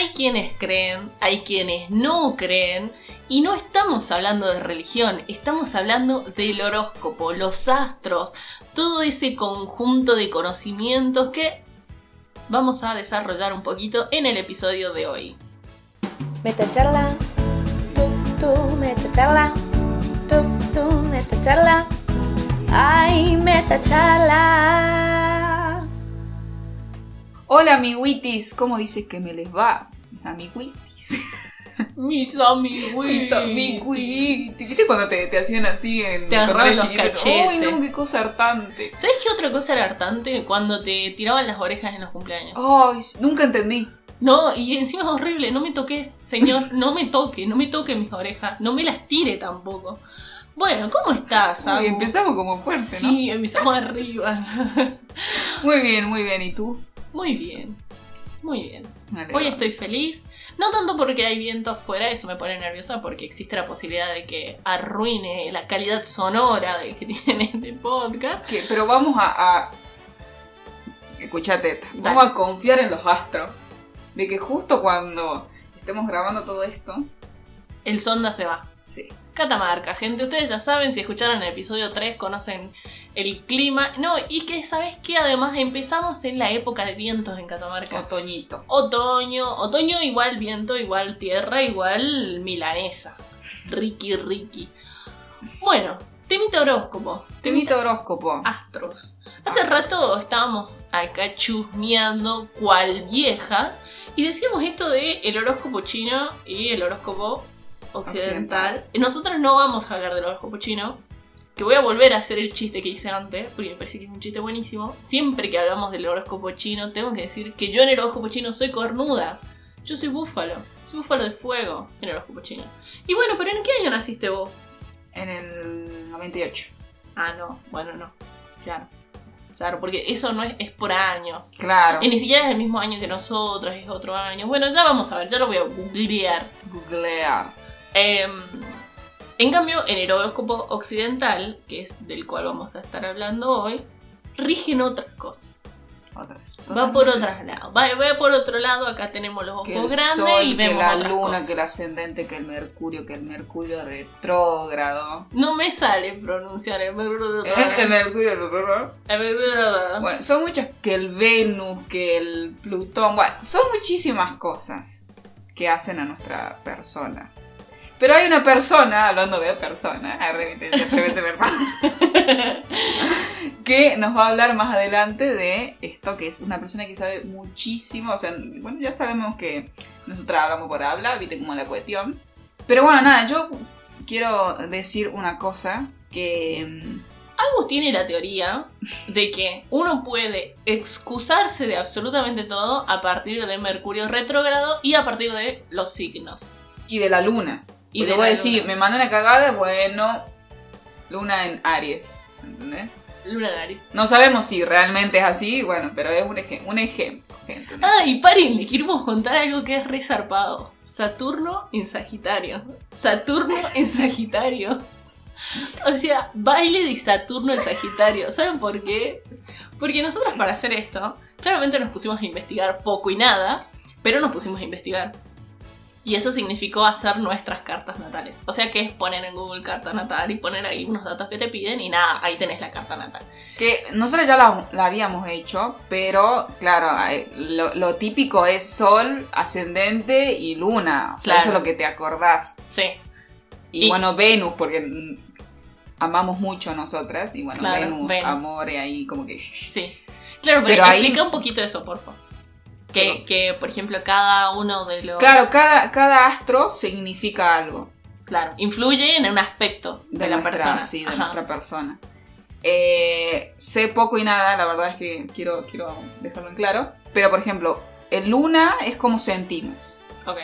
hay quienes creen, hay quienes no creen, y no estamos hablando de religión, estamos hablando del horóscopo, los astros, todo ese conjunto de conocimientos que vamos a desarrollar un poquito en el episodio de hoy. Metacharla, tú, tú, metacharla, tú, tú, metacharla, ay, metacharla. Hola amiguitis, ¿cómo dices que me les va? Amiguitis. Mis amigos. Mis amiguitis. ¿Viste cuando te, te hacían así en Te los cachetes. Uy, no, qué cosa hartante. ¿Sabes qué otra cosa era hartante? Cuando te tiraban las orejas en los cumpleaños. Ay, nunca entendí. No, y encima es horrible, no me toques, señor, no me toque, no me toque mis orejas, no me las tire tampoco. Bueno, ¿cómo estás, Uy, empezamos como fuerte, Sí, empezamos arriba. ¿no? Muy bien, muy bien. ¿Y tú? Muy bien, muy bien. Hoy estoy feliz, no tanto porque hay viento afuera, eso me pone nerviosa porque existe la posibilidad de que arruine la calidad sonora de que tiene este podcast. ¿Qué? Pero vamos a... a... Escuchate. Vamos a confiar en los astros. De que justo cuando estemos grabando todo esto... El sonda se va. Sí. Catamarca, gente, ustedes ya saben, si escucharon el episodio 3, conocen el clima. No, y que sabes que además empezamos en la época de vientos en Catamarca. Otoñito. Otoño, otoño igual viento, igual tierra, igual milanesa. Ricky, Ricky. Bueno, temita horóscopo. Temita horóscopo. astros. Hace rato estábamos acá chusmeando cual viejas y decíamos esto de el horóscopo chino y el horóscopo occidental. Nosotros no vamos a hablar del horóscopo chino, que voy a volver a hacer el chiste que hice antes, porque me parece que es un chiste buenísimo. Siempre que hablamos del horóscopo chino, tengo que decir que yo en el horóscopo chino soy cornuda. Yo soy búfalo, soy búfalo de fuego en el horóscopo chino. Y bueno, pero ¿en qué año naciste vos? En el 98. Ah, no, bueno, no. Claro. Claro, porque eso no es, es por años. Claro. Y ni siquiera es el mismo año que nosotros, es otro año. Bueno, ya vamos a ver, ya lo voy a googlear. Googlear. Em, en cambio, en el horóscopo occidental, que es del cual vamos a estar hablando hoy, rigen otras cosas. Otras. Va por otros lados. Va, va por otro lado, acá tenemos los ojos el grandes sol, y vemos que la otras luna, cosas. que el ascendente, que el mercurio, que el mercurio retrógrado. No me sale pronunciar el El mercurio retrógrado. Bueno, son muchas que el Venus, que el Plutón, bueno, son muchísimas cosas que hacen a nuestra persona. Pero hay una persona, hablando de persona, persona, que nos va a hablar más adelante de esto, que es una persona que sabe muchísimo, o sea, bueno, ya sabemos que nosotros hablamos por hablar, viste como la cuestión. Pero bueno, nada, yo quiero decir una cosa que... mm, Agus tiene la teoría de que uno puede excusarse de absolutamente todo a partir de Mercurio retrógrado y a partir de los signos. Y de la luna. Y te voy a decir, me mandó una cagada, bueno, luna en Aries, ¿entendés? Luna nariz. No sabemos si realmente es así, bueno, pero es un, eje- un ejemplo, gente. un Ah, y paren, le queremos contar algo que es resarpado. Saturno en Sagitario. Saturno en Sagitario. O sea, baile de Saturno en Sagitario. ¿Saben por qué? Porque nosotros para hacer esto, claramente nos pusimos a investigar poco y nada, pero nos pusimos a investigar. Y eso significó hacer nuestras cartas natales. O sea que es poner en Google carta natal y poner ahí unos datos que te piden y nada, ahí tenés la carta natal. Que nosotros ya la, la habíamos hecho, pero claro, eh, lo, lo típico es sol, ascendente y luna. O sea, Claro. eso es lo que te acordás. Sí, Y, Y- bueno, Venus, porque amamos mucho nosotras. Y bueno, Claro, Venus, Venus. amor, y ahí como que... Sí. Claro, pero, Pero ahí- explica un poquito eso, por favor. Que, que, por ejemplo, cada uno de los. Claro, cada, cada astro significa algo. Claro, influye en un aspecto de, la nuestra- persona. Sí, de Ajá. nuestra persona. Eh, sé poco y nada, la verdad es que quiero, quiero dejarlo en claro. Pero, por ejemplo, el luna es como sentimos. Ok.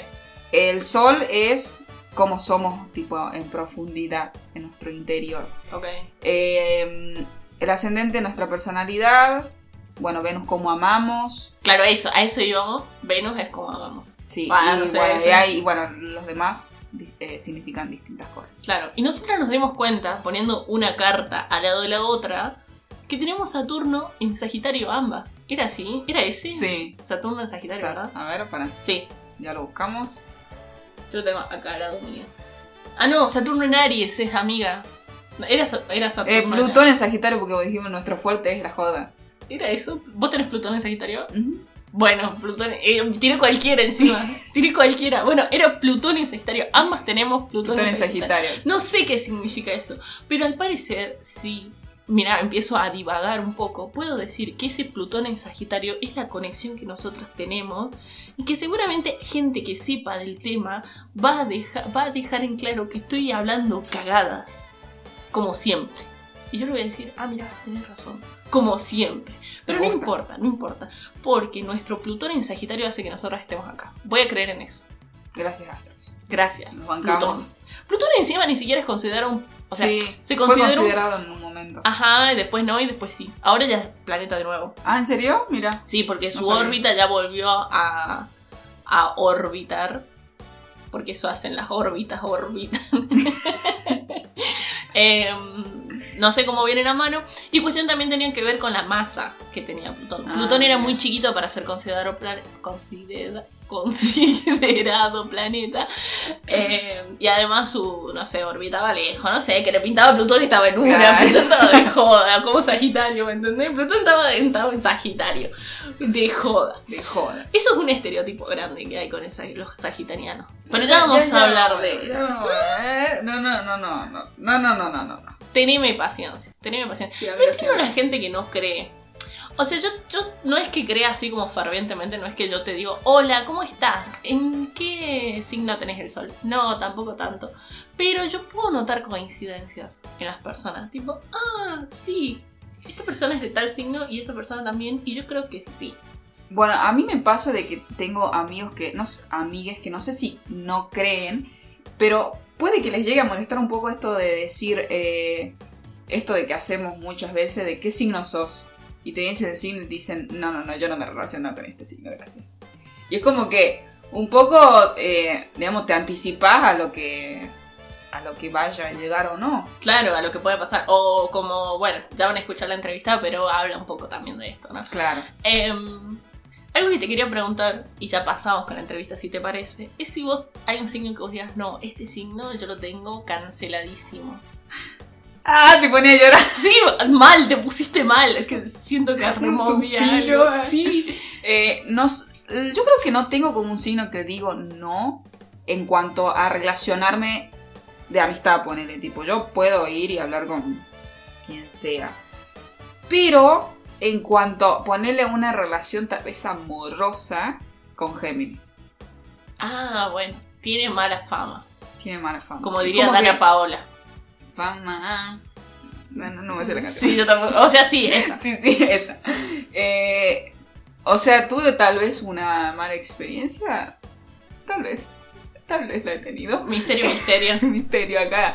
El sol es como somos, tipo, en profundidad, en nuestro interior. Ok. Eh, el ascendente, nuestra personalidad. Bueno, Venus como amamos. Claro, eso, a eso íbamos. Venus es como amamos. Sí, Ah, y, no sé, bueno, y hay- y bueno, los demás eh, significan distintas cosas. Claro. Y nosotros nos dimos cuenta, poniendo una carta al lado de la otra, que tenemos Saturno en Sagitario ambas. ¿Era así? ¿Era ese? Sí. Saturno en Sagitario, Sa- ¿verdad? A ver, para. Sí. Ya lo buscamos. Yo lo tengo acá la dominio. Ah, no, Saturno en Aries es amiga. Era, era Saturno. Eh, Plutón en Sagitario, porque dijimos nuestro fuerte es la joda. ¿Era eso? ¿Vos tenés Plutón en Sagitario? Bueno, Plutón. Eh, tiene cualquiera encima. tiene cualquiera. Bueno, era Plutón en Sagitario. Ambas tenemos Plutón, en, Sagitario. No sé qué significa eso. Pero al parecer, sí. Mira, empiezo a divagar un poco. Puedo decir que ese Plutón en Sagitario es la conexión que nosotros tenemos y que seguramente gente que sepa del tema va a, dejar, va a dejar en claro que estoy hablando cagadas, como siempre. Y yo le voy a decir, ah, mira, tenés razón, como siempre. Pero no importa, no importa, porque nuestro Plutón en Sagitario hace que nosotros estemos acá. Voy a creer en eso. Gracias, Astros. Gracias. Plutón. Plutón encima ni siquiera es considerado un o sea, sí, se consideró... fue considerado en un momento. Ajá, y después no, y después sí. Ahora ya es planeta de nuevo. Ah, ¿en serio? Mira. Sí, porque su órbita ya volvió a, a orbitar. Porque eso hacen las órbitas, orbitan. Em, no sé cómo viene a mano. Y cuestión también tenía que ver con la masa que tenía Plutón. Ah, Plutón era muy chiquito para ser considerado, considerado considerado planeta. Eh, y además su, no sé, orbitaba lejos, no sé, que le pintaba Plutón y estaba en una, Plutón estaba de joda, como Sagitario, ¿me entendés? Plutón estaba, en Sagitario, de joda. De joda. Eso es un estereotipo grande que hay con los sagitarianos. Pero ya vamos a hablar de eso. No, no, no, no, no, no, no, no, no, no. Teneme paciencia, teneme paciencia. Pero entiendo la gente que no cree o sea, yo, yo no es que crea así como fervientemente, no es que yo te digo, hola, ¿cómo estás? ¿En qué signo tenés el sol? No, tampoco tanto. Pero yo puedo notar coincidencias en las personas. Tipo, ah, sí, esta persona es de tal signo y esa persona también, y yo creo que sí. Bueno, a mí me pasa de que tengo amigos que, no, amigues que no sé si no creen, pero puede que les llegue a molestar un poco esto de decir, eh, esto de que hacemos muchas veces, de qué signo sos y te dicen el signo y dicen, no, no, no, yo no me relaciono con este signo, gracias. Y es como que un poco, eh, digamos, te anticipas a lo que a lo que vaya a llegar o no. Claro, a lo que puede pasar. O como, bueno, ya van a escuchar la entrevista, pero habla un poco también de esto, ¿no? Claro. Em, algo que te quería preguntar, y ya pasamos con la entrevista si te parece, es si vos hay un signo que vos digas, no, este signo yo lo tengo canceladísimo. Ah, te ponía a llorar. Sí, mal, te pusiste mal. Es que siento que removía algo. Sí. Eh, yo creo que no tengo como un signo que digo no en cuanto a relacionarme de amistad, ponele. Tipo, yo puedo ir y hablar con quien sea. Pero en cuanto a ponerle una relación tal vez amorosa con Géminis. Ah, bueno, tiene mala fama. Tiene mala fama. Como diría Dana Paola fama. No, no, me sé la canción. Sí, yo tampoco. O sea, sí, esa. sí, sí, esa. Eh, o sea, tuve tal vez una mala experiencia. Tal vez. Tal vez la he tenido. Misterio, misterio. misterio acá.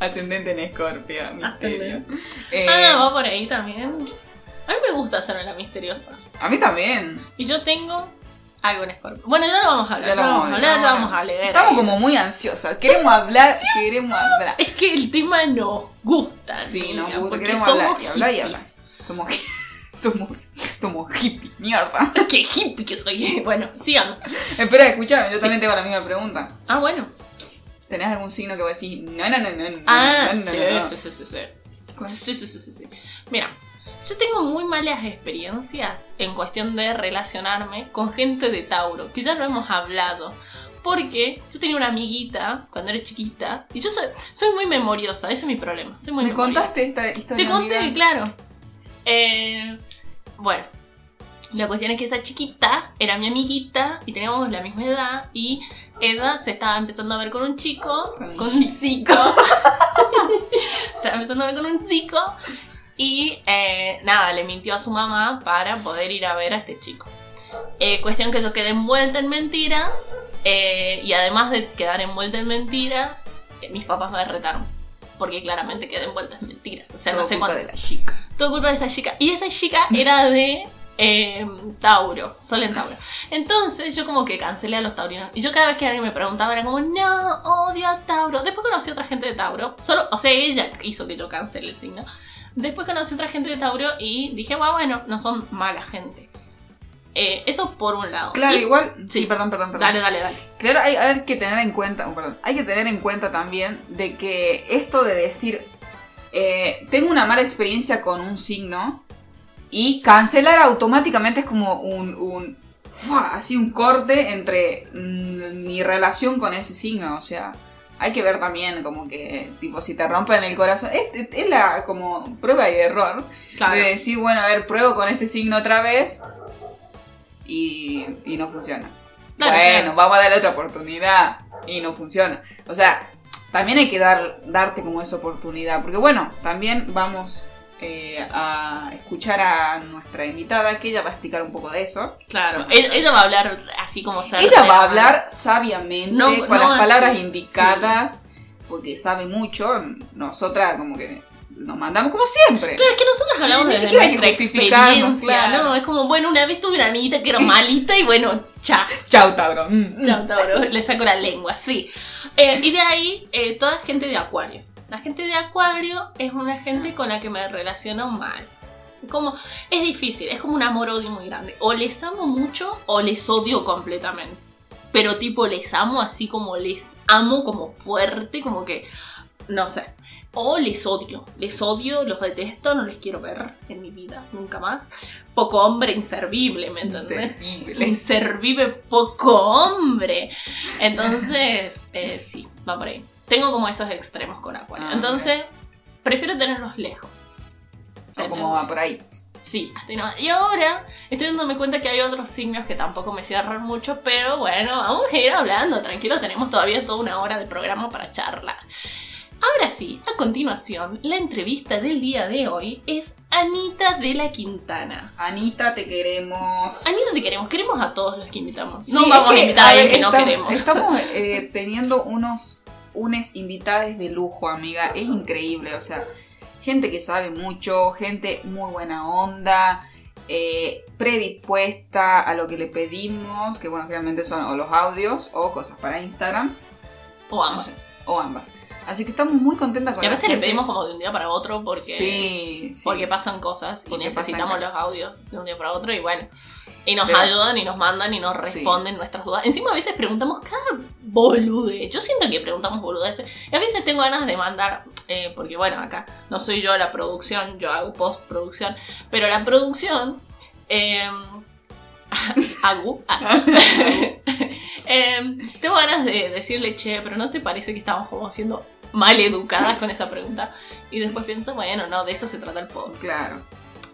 Ascendente en Escorpio. Misterio. Eh, ah, va por ahí también. A mí me gusta hacerme la misteriosa. A mí también. Y yo tengo algo en Scorpio. Bueno, ya lo vamos a hablar. Ya, lo vamos a hablar, ya vamos a leer. Estamos como muy ansiosas. Queremos hablar, queremos hablar. Es que el tema nos gusta. Sí, nos gusta. Porque queremos somos hablar y hablar y hablar. Somos, somos, somos hippies, mierda. Qué hippie que soy. Bueno, sigamos. Espera, escúchame, yo también tengo la misma pregunta. Ah, bueno. ¿Tenés algún signo que vos decís, no, no, no, no, ah, no, sí, sí, sí, sí, sí. Sí, sí, sí, sí, sí. Mira, yo tengo muy malas experiencias en cuestión de relacionarme con gente de Tauro, que ya lo hemos hablado. Porque yo tenía una amiguita cuando era chiquita y yo soy, soy muy memoriosa, ese es mi problema. Soy muy ¿Me contaste esta historia? Te conté, claro. Eh, bueno, la cuestión es que esa chiquita era mi amiguita y teníamos la misma edad y ella se estaba empezando a ver con un chico, con, un chico. se estaba empezando a ver con un chico y eh, nada, le mintió a su mamá para poder ir a ver a este chico. Eh, cuestión que yo quedé envuelta en mentiras. Eh, y además de quedar envuelta en mentiras, mis papás me retaron. Porque claramente quedé envuelta en mentiras. O sea, Todo no sé culpa de la chica. Todo culpa de esta chica. Y esa chica era de Tauro, Sol en Tauro. Entonces yo como que cancelé a los taurinos. Y yo cada vez que alguien me preguntaba era como, no, odio a Tauro. Después conocí a otra gente de Tauro. Solo, o sea, ella hizo que yo cancele el signo. Después conocí otra gente de Tauro y dije, bueno, no son mala gente. Eh, eso por un lado. Claro, igual. Sí, perdón, perdón, perdón. Dale, dale, dale. Claro, hay, hay que tener en cuenta, oh, perdón, hay que tener en cuenta también de que esto de decir, eh, tengo una mala experiencia con un signo y cancelar automáticamente es como un, un así un corte entre mm, mi relación con ese signo, o sea, hay que ver también como que, tipo, si te rompen el corazón, es, es la como prueba y error de decir, bueno, a ver, pruebo con este signo otra vez y, y no funciona. bueno, vamos a darle otra oportunidad y no funciona. O sea, también hay que dar, darte como esa oportunidad, porque bueno, también vamos eh, a escuchar a nuestra invitada, que ella va a explicar un poco de eso. Claro, ella, va a hablar así como sabe. Ella va a hablar sabiamente, con las palabras indicadas, porque sabe mucho. Nosotras como que nos mandamos como siempre. Claro, es que nosotros hablamos de nuestra experiencia, ¿no? Es como, bueno, una vez tuve una amiguita que era malita y bueno, chao. Chao, Tauro. Mm, mm. Chao, Tauro. Le saco la lengua, sí. Eh, y de ahí, eh, toda gente de Acuario. La gente de Acuario es una gente con la que me relaciono mal. Como, es difícil, es como un amor-odio muy grande. O les amo mucho o les odio completamente. Pero tipo, les amo así como les amo, como fuerte, como que, no sé. O les odio, les odio, los detesto, no les quiero ver en mi vida, nunca más. Poco hombre inservible, ¿me entiendes? Inservible. Inservible, poco hombre. Entonces, eh, sí, va por ahí. Tengo como esos extremos con Acuario. Ah, Entonces, prefiero tenerlos lejos. O como va por ahí. Sí, y ahora estoy dándome cuenta que hay otros signos que tampoco me cierran mucho, pero bueno, vamos a ir hablando, tranquilo, tenemos todavía toda una hora de programa para charlar. Ahora sí, a continuación, la entrevista del día de hoy es Anita de la Quintana. Anita, te queremos. Anita, te queremos. Queremos a todos los que invitamos. no vamos a invitar a alguien que no queremos. Estamos eh, teniendo unos unes invitados de lujo, amiga. Es increíble, o sea, gente que sabe mucho, gente muy buena onda. Eh, predispuesta a lo que le pedimos, que bueno, claramente son o los audios o cosas para Instagram. O ambas. o ambas. Así que estamos muy contentas con Y a veces le pedimos como de un día para otro porque, porque pasan cosas y necesitamos los audios de un día para otro y bueno. Y nos ayudan y nos mandan y nos responden nuestras dudas. Encima a veces preguntamos cada bolude. Yo siento que preguntamos boludeces. Y a veces tengo ganas de mandar, eh, porque bueno, acá no soy yo la producción, yo hago postproducción. Pero la producción... Eh, Agu. Em, tengo ganas de decirle, che, pero ¿no te parece que estamos como siendo mal educadas con esa pregunta? Y después pienso, bueno, no, de eso se trata el podcast. Claro.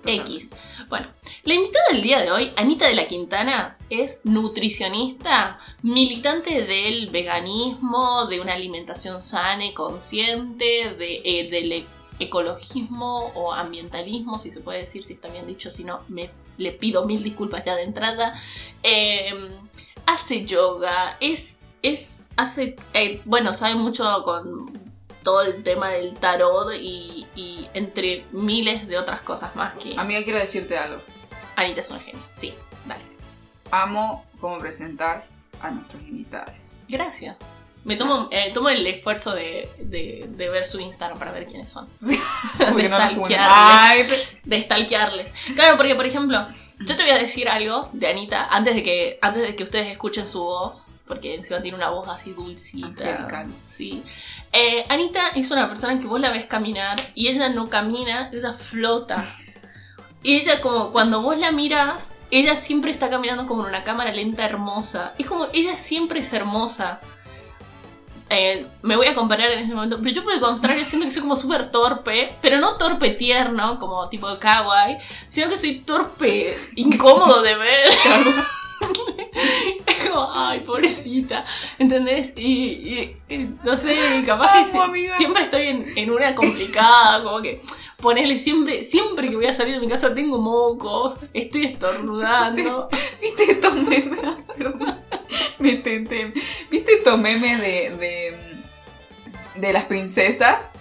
X. Bueno, la invitada del día de hoy, Anita de la Quintana, es nutricionista, militante del veganismo, de una alimentación sana y consciente, de, eh, del ecologismo o ambientalismo, si se puede decir, si está bien dicho, si no, me le pido mil disculpas ya de entrada. Em, hace yoga, es, es, hace, eh, bueno, sabe mucho con todo el tema del tarot y, entre miles de otras cosas más que... Amiga, quiero decirte algo. Anita es una genio, sí, dale. Amo cómo presentas a nuestros invitados. Gracias. Me tomo, eh, tomo el esfuerzo de, de, ver su Instagram para ver quiénes son. de, stalkearles, de stalkearles. Claro, porque por ejemplo, yo te voy a decir algo de Anita antes de que, antes de que ustedes escuchen su voz, porque encima tiene una voz así dulcita. Sí. Eh, Anita es una persona que vos la ves caminar y ella no camina, ella flota. Y ella como cuando vos la miras, ella siempre está caminando como en una cámara lenta hermosa. Es como ella siempre es hermosa. Eh, me voy a comparar en ese momento, pero yo por el contrario siento que soy como súper torpe, pero no torpe tierno, como tipo de kawaii, sino que soy torpe, incómodo de ver. es como, ay, pobrecita, ¿entendés? Y, no sé, capaz que siempre estoy en, una complicada, como que ponerle siempre, siempre que voy a salir de mi casa tengo mocos, estoy estornudando. ¿Viste estos memes? Perdón. Me tenté. ¿Viste estos memes de, de, de las princesas?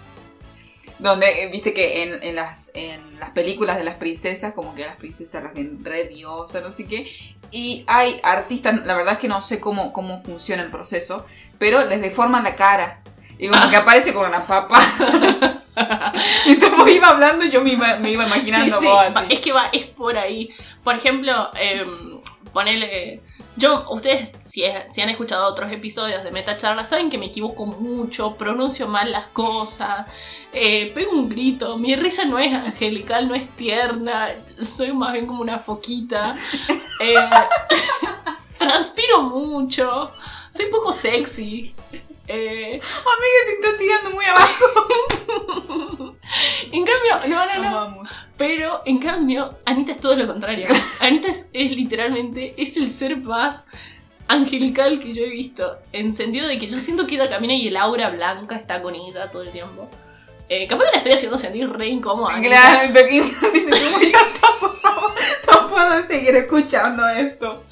Donde, eh, viste que en, en, las, en las películas de las princesas, como que las princesas las ven re diosas, no sé qué. Y hay artistas, la verdad es que no sé cómo, cómo funciona el proceso, pero les deforman la cara. Y como que aparece con una papa. Mientras vos iba hablando, yo me iba, me iba imaginando Es que va, es por ahí. por ejemplo, em, ponele. Yo, ustedes, si, si, han escuchado otros episodios de Meta Charla, saben que me equivoco mucho, pronuncio mal las cosas, eh, pego un grito, mi risa no es angelical, no es tierna, soy más bien como una foquita, eh, transpiro mucho, soy poco sexy. Eh, Amiga, te está tirando muy abajo. en cambio, no, no, no. Pero, en cambio, Anita es todo lo contrario. Anita es, literalmente, es el ser más angelical que yo he visto. En sentido de que yo siento que ella camina y el aura blanca está con ella todo el tiempo. Eh, capaz que la estoy haciendo sentir re incómoda. Claro, no puedo seguir escuchando esto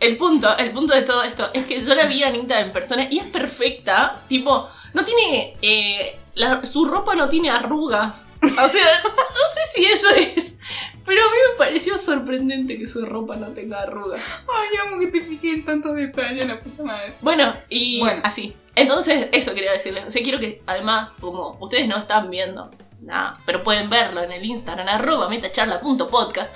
el punto, el punto de todo esto es que yo la vi a Anita en persona y es perfecta. Tipo, no tiene. Eh, su ropa no tiene arrugas. O sea, no sé si eso es. Pero a mí me pareció sorprendente que su ropa no tenga arrugas. Ay, amo que te fijé en tantos detalles, la puta madre. Bueno, y bueno. así. Entonces, eso quería decirles. O sea, quiero que además, como ustedes no están viendo nada, pero pueden verlo en el Instagram, arroba metacharla.podcast.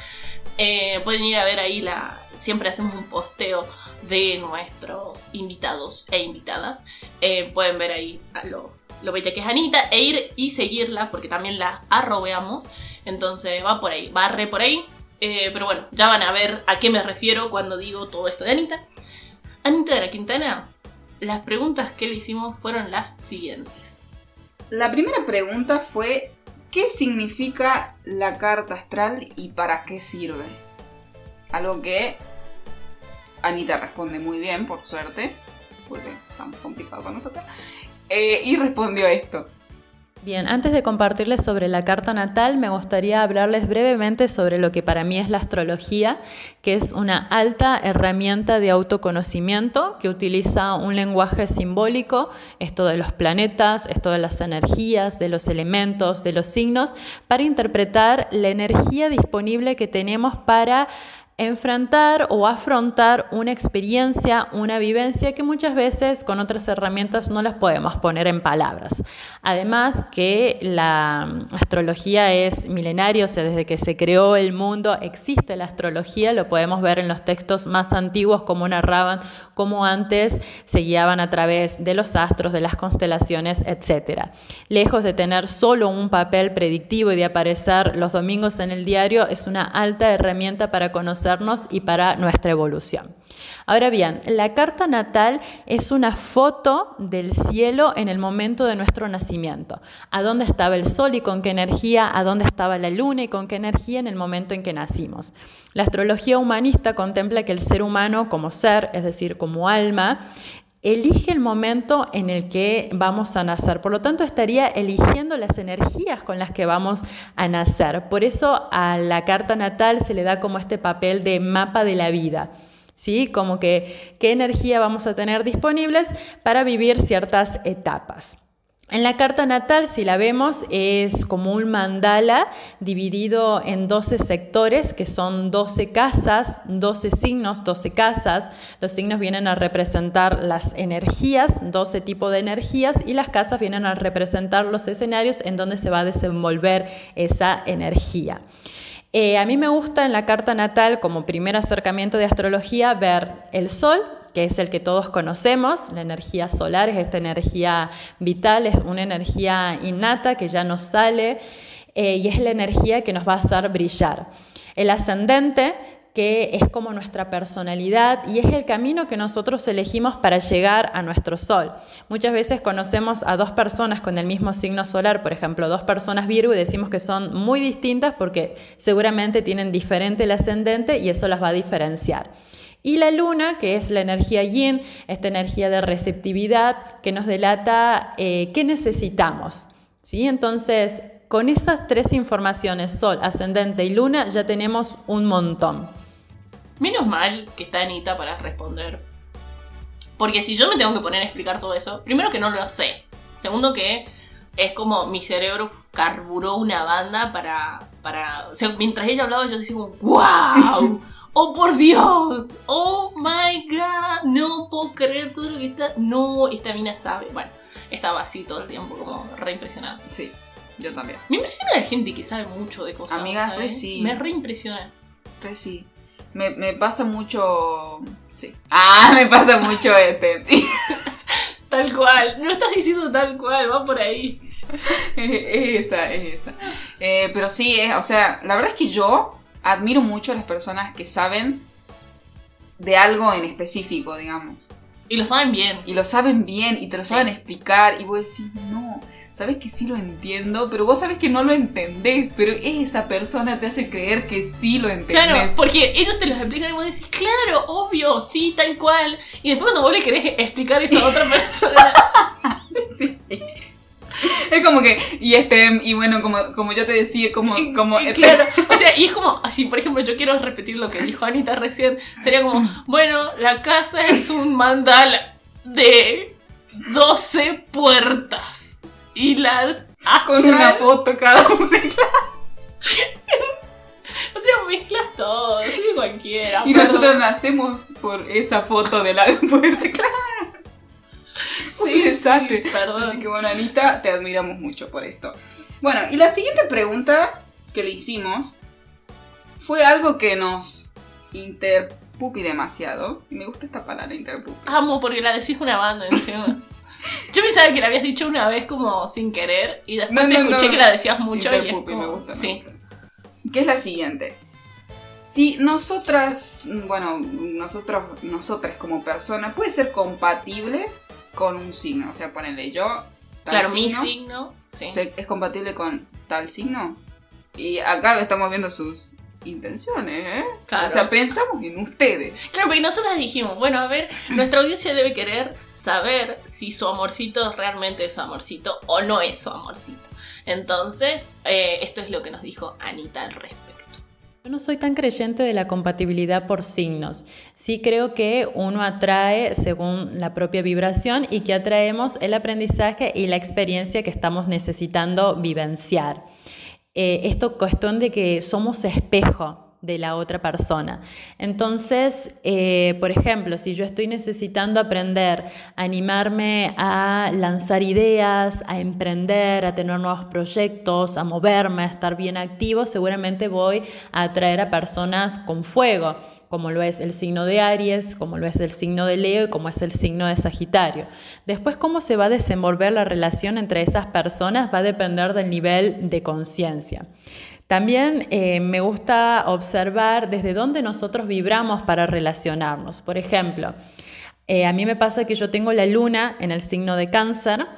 Eh, pueden ir a ver ahí la, siempre hacemos un posteo de nuestros invitados e invitadas. Eh, pueden ver ahí lo, lo bella que es Anita e ir y seguirla porque también la arrobeamos. Entonces va por ahí, barre por ahí. Eh, pero bueno, ya van a ver a qué me refiero cuando digo todo esto de Anita. Anita de la Quintana, las preguntas que le hicimos fueron las siguientes. La primera pregunta fue, ¿qué significa la carta astral y para qué sirve? Algo que Anita responde muy bien, por suerte, porque estamos complicados con nosotros, eh, y respondió esto. Bien, antes de compartirles sobre la carta natal, me gustaría hablarles brevemente sobre lo que para mí es la astrología, que es una alta herramienta de autoconocimiento que utiliza un lenguaje simbólico, esto de los planetas, esto de las energías, de los elementos, de los signos, para interpretar la energía disponible que tenemos para enfrentar o afrontar una experiencia, una vivencia que muchas veces con otras herramientas no las podemos poner en palabras. Además que la astrología es milenaria, o sea, desde que se creó el mundo existe la astrología, lo podemos ver en los textos más antiguos como narraban cómo antes se guiaban a través de los astros, de las constelaciones, etc. Lejos de tener solo un papel predictivo y de aparecer los domingos en el diario, es una alta herramienta para conocer y para nuestra evolución. Ahora bien, la carta natal es una foto del cielo en el momento de nuestro nacimiento. A dónde estaba el sol y con qué energía, a dónde estaba la luna y con qué energía en el momento en que nacimos. La astrología humanista contempla que el ser humano como ser, es decir, como alma, elige el momento en el que vamos a nacer. Por lo tanto, estaría eligiendo las energías con las que vamos a nacer. Por eso a la carta natal se le da como este papel de mapa de la vida. ¿Sí? Como que qué energía vamos a tener disponibles para vivir ciertas etapas. En la carta natal, si la vemos, es como un mandala dividido en 12 sectores, que son 12 casas, 12 signos, 12 casas. Los signos vienen a representar las energías, 12 tipos de energías, y las casas vienen a representar los escenarios en donde se va a desenvolver esa energía. Eh, a mí me gusta en la carta natal, como primer acercamiento de astrología, ver el sol, que es el que todos conocemos. La energía solar es esta energía vital, es una energía innata que ya nos sale eh, y es la energía que nos va a hacer brillar. El ascendente que es como nuestra personalidad y es el camino que nosotros elegimos para llegar a nuestro sol. Muchas veces conocemos a dos personas con el mismo signo solar, por ejemplo, dos personas Virgo y decimos que son muy distintas porque seguramente tienen diferente el ascendente y eso las va a diferenciar. Y la luna, que es la energía yin, esta energía de receptividad que nos delata eh, qué necesitamos. ¿sí? Entonces, con esas tres informaciones, sol, ascendente y luna, ya tenemos un montón. Menos mal que está Anita para responder. Porque si yo me tengo que poner a explicar todo eso, primero que no lo sé. Segundo que es como mi cerebro carburó una banda para... para o sea, mientras ella hablaba yo decía ¡Wow! ¡Oh, por Dios! ¡Oh, my God! No puedo creer todo lo que está... No, esta mina sabe. Bueno, estaba así todo el tiempo, como re impresionada. Sí, yo también. Me impresiona la gente que sabe mucho de cosas. Amiga, sí. Me re impresiona. Re sí. Me, me pasa mucho. Sí. Ah, me pasa mucho este. tal cual. No estás diciendo tal cual, va por ahí. es esa, es esa. Eh, pero sí, es, o sea, la verdad es que yo admiro mucho a las personas que saben de algo en específico, digamos. Y lo saben bien. Y lo saben bien y te lo saben explicar y vos decís, no, sabes que sí lo entiendo, pero vos sabes que no lo entendés, pero esa persona te hace creer que sí lo entendés. Claro, porque ellos te lo explican y vos decís, claro, obvio, sí, tal cual. Y después cuando vos le querés explicar eso a otra persona... sí. Es como que, y este, y bueno, como, como yo te decía, como, como este Claro, o sea, y es como, así, por ejemplo, yo quiero repetir lo que dijo Anita recién, sería como, bueno, la casa es un mandala de 12 puertas. Y la Con una foto cada una. O sea, mezclas todo, soy cualquiera. Y nosotros nacemos por esa foto de la puerta, claro. Sí, exacto. perdón. Así que bueno, Anita, te admiramos mucho por esto. Bueno, y la siguiente pregunta que le hicimos fue algo que nos interpupi demasiado. Me gusta esta palabra, interpupi. Amo, porque la decís una banda encima. Yo pensaba que la habías dicho una vez como sin querer y después te escuché que la decías mucho interpupi, me gusta. Sí. ¿Qué es la siguiente? Si nosotras, bueno, nosotros, nosotras como persona, puede ser compatible con un signo. O sea, ponele yo. claro, mi signo. Sí. ¿Es compatible con tal signo? Y acá estamos viendo sus intenciones, ¿eh? Claro. O sea, pensamos en ustedes. Claro, porque nosotras dijimos, bueno, a ver, nuestra audiencia debe querer saber si su amorcito realmente es su amorcito o no es su amorcito. Entonces, eh, esto es lo que nos dijo Anita al respecto. No soy tan creyente de la compatibilidad por signos. Sí creo que uno atrae según la propia vibración y que atraemos el aprendizaje y la experiencia que estamos necesitando vivenciar. Eh, esto cuestión de que somos espejo de la otra persona. Entonces, eh, por ejemplo, si yo estoy necesitando aprender, a animarme a lanzar ideas, a emprender, a tener nuevos proyectos, a moverme, a estar bien activo, seguramente voy a atraer a personas con fuego, como lo es el signo de Aries, como lo es el signo de Leo y como es el signo de Sagitario. Después, cómo se va a desenvolver la relación entre esas personas va a depender del nivel de conciencia. También eh, me gusta observar desde dónde nosotros vibramos para relacionarnos. Por ejemplo, eh, a mí me pasa que yo tengo la luna en el signo de cáncer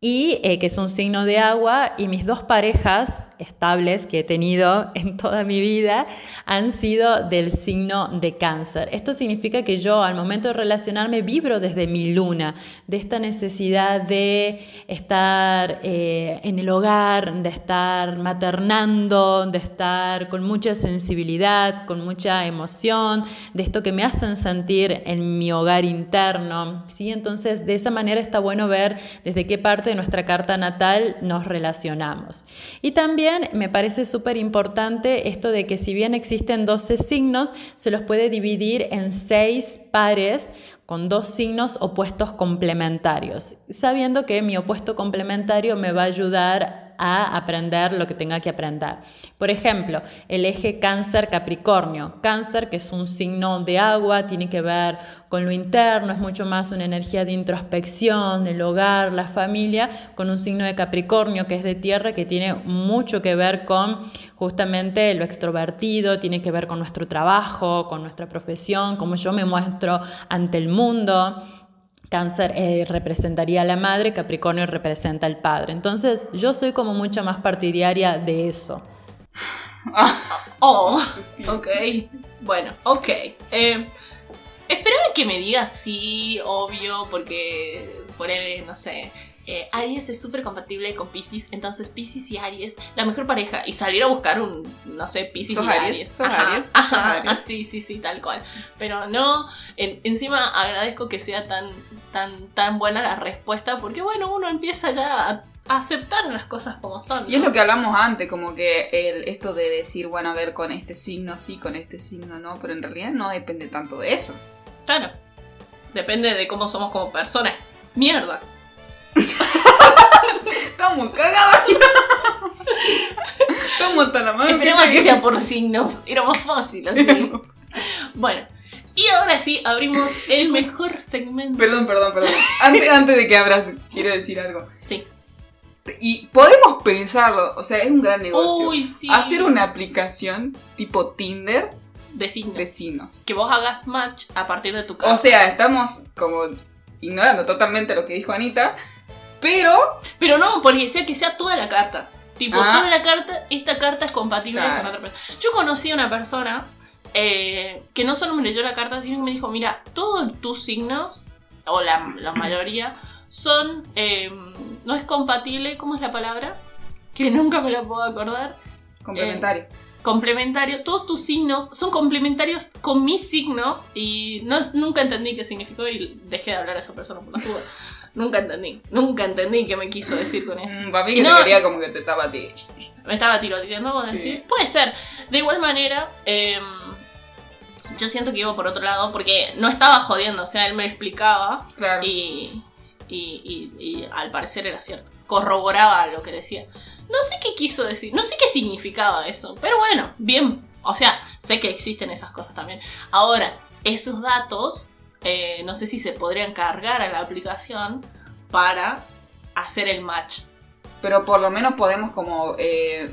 y eh, que es un signo de agua y mis dos parejas estables que he tenido en toda mi vida han sido del signo de cáncer. Esto significa que yo al momento de relacionarme vibro desde mi luna, de esta necesidad de estar eh, en el hogar, de estar maternando, de estar con mucha sensibilidad, con mucha emoción, de esto que me hacen sentir en mi hogar interno. ¿sí? Entonces de esa manera está bueno ver desde qué parte nuestra carta natal nos relacionamos. Y también me parece súper importante esto de que si bien existen 12 signos, se los puede dividir en 6 pares con dos signos opuestos complementarios, sabiendo que mi opuesto complementario me va a ayudar a aprender lo que tenga que aprender. Por ejemplo, el eje cáncer-capricornio. Cáncer, que es un signo de agua, tiene que ver con lo interno, es mucho más una energía de introspección, del hogar, la familia, con un signo de Capricornio, que es de tierra, que tiene mucho que ver con justamente lo extrovertido, tiene que ver con nuestro trabajo, con nuestra profesión, cómo yo me muestro ante el mundo. Cáncer eh, representaría a la madre, Capricornio representa al padre. Entonces yo soy como mucha más partidaria de eso. oh, ok. Bueno, ok. Eh, que me digas sí, obvio, porque por él, no sé, eh, Aries es súper compatible con Pisces, entonces Pisces y Aries, la mejor pareja. Y salir a buscar un, no sé, Pisces y Aries. Aries? Ajá, ah, sí, sí, sí, tal cual. Pero no, encima agradezco que sea tan, tan, tan buena la respuesta, porque bueno, uno empieza ya a aceptar las cosas como son. Y es lo que hablamos antes, como que el, esto de decir, bueno, a ver, con este signo sí, con este signo no, pero en realidad no depende tanto de eso. Claro. Depende de cómo somos como personas. Mierda. Estamos cagados. ¿Cómo tan la mano? Esperemos que sea por signos. Era más fácil así. bueno. Y ahora sí, abrimos el mejor segmento. Perdón, perdón, perdón. Antes, antes de que abras, quiero decir algo. Sí. Y podemos pensarlo, o sea, es un gran negocio. Uy, sí. Hacer una aplicación tipo Tinder De signos. de signos. Que vos hagas match a partir de tu casa. O sea, estamos como ignorando totalmente lo que dijo Anita, pero Pero no, porque sea que sea toda la carta. Tipo, Ah. toda la carta, esta carta es compatible Claro. con otra persona. Yo conocí a una persona eh, que no solo me leyó la carta, sino que me dijo, mira, todos tus signos, o la, la mayoría, son... eh, no es compatible, ¿cómo es la palabra? Que nunca me la puedo acordar. complementario. Complementario, todos tus signos son complementarios con mis signos y no, nunca entendí qué significó y dejé de hablar a esa persona por la duda. Nunca entendí, nunca entendí qué me quiso decir con eso. Mm, para mí Y que no- te quería como que te estaba ti. Me estaba tiroteando, vos Sí. decís. Puede ser. De igual manera, em, yo siento que iba por otro lado porque no estaba jodiendo, o sea, él me explicaba Claro. y, y, y- y al parecer era cierto. Corroboraba lo que decía. No sé qué quiso decir, no sé qué significaba eso, pero bueno, bien. O sea, sé que existen esas cosas también. Ahora, esos datos, eh, no sé si se podrían cargar a la aplicación para hacer el match. Pero por lo menos podemos como eh,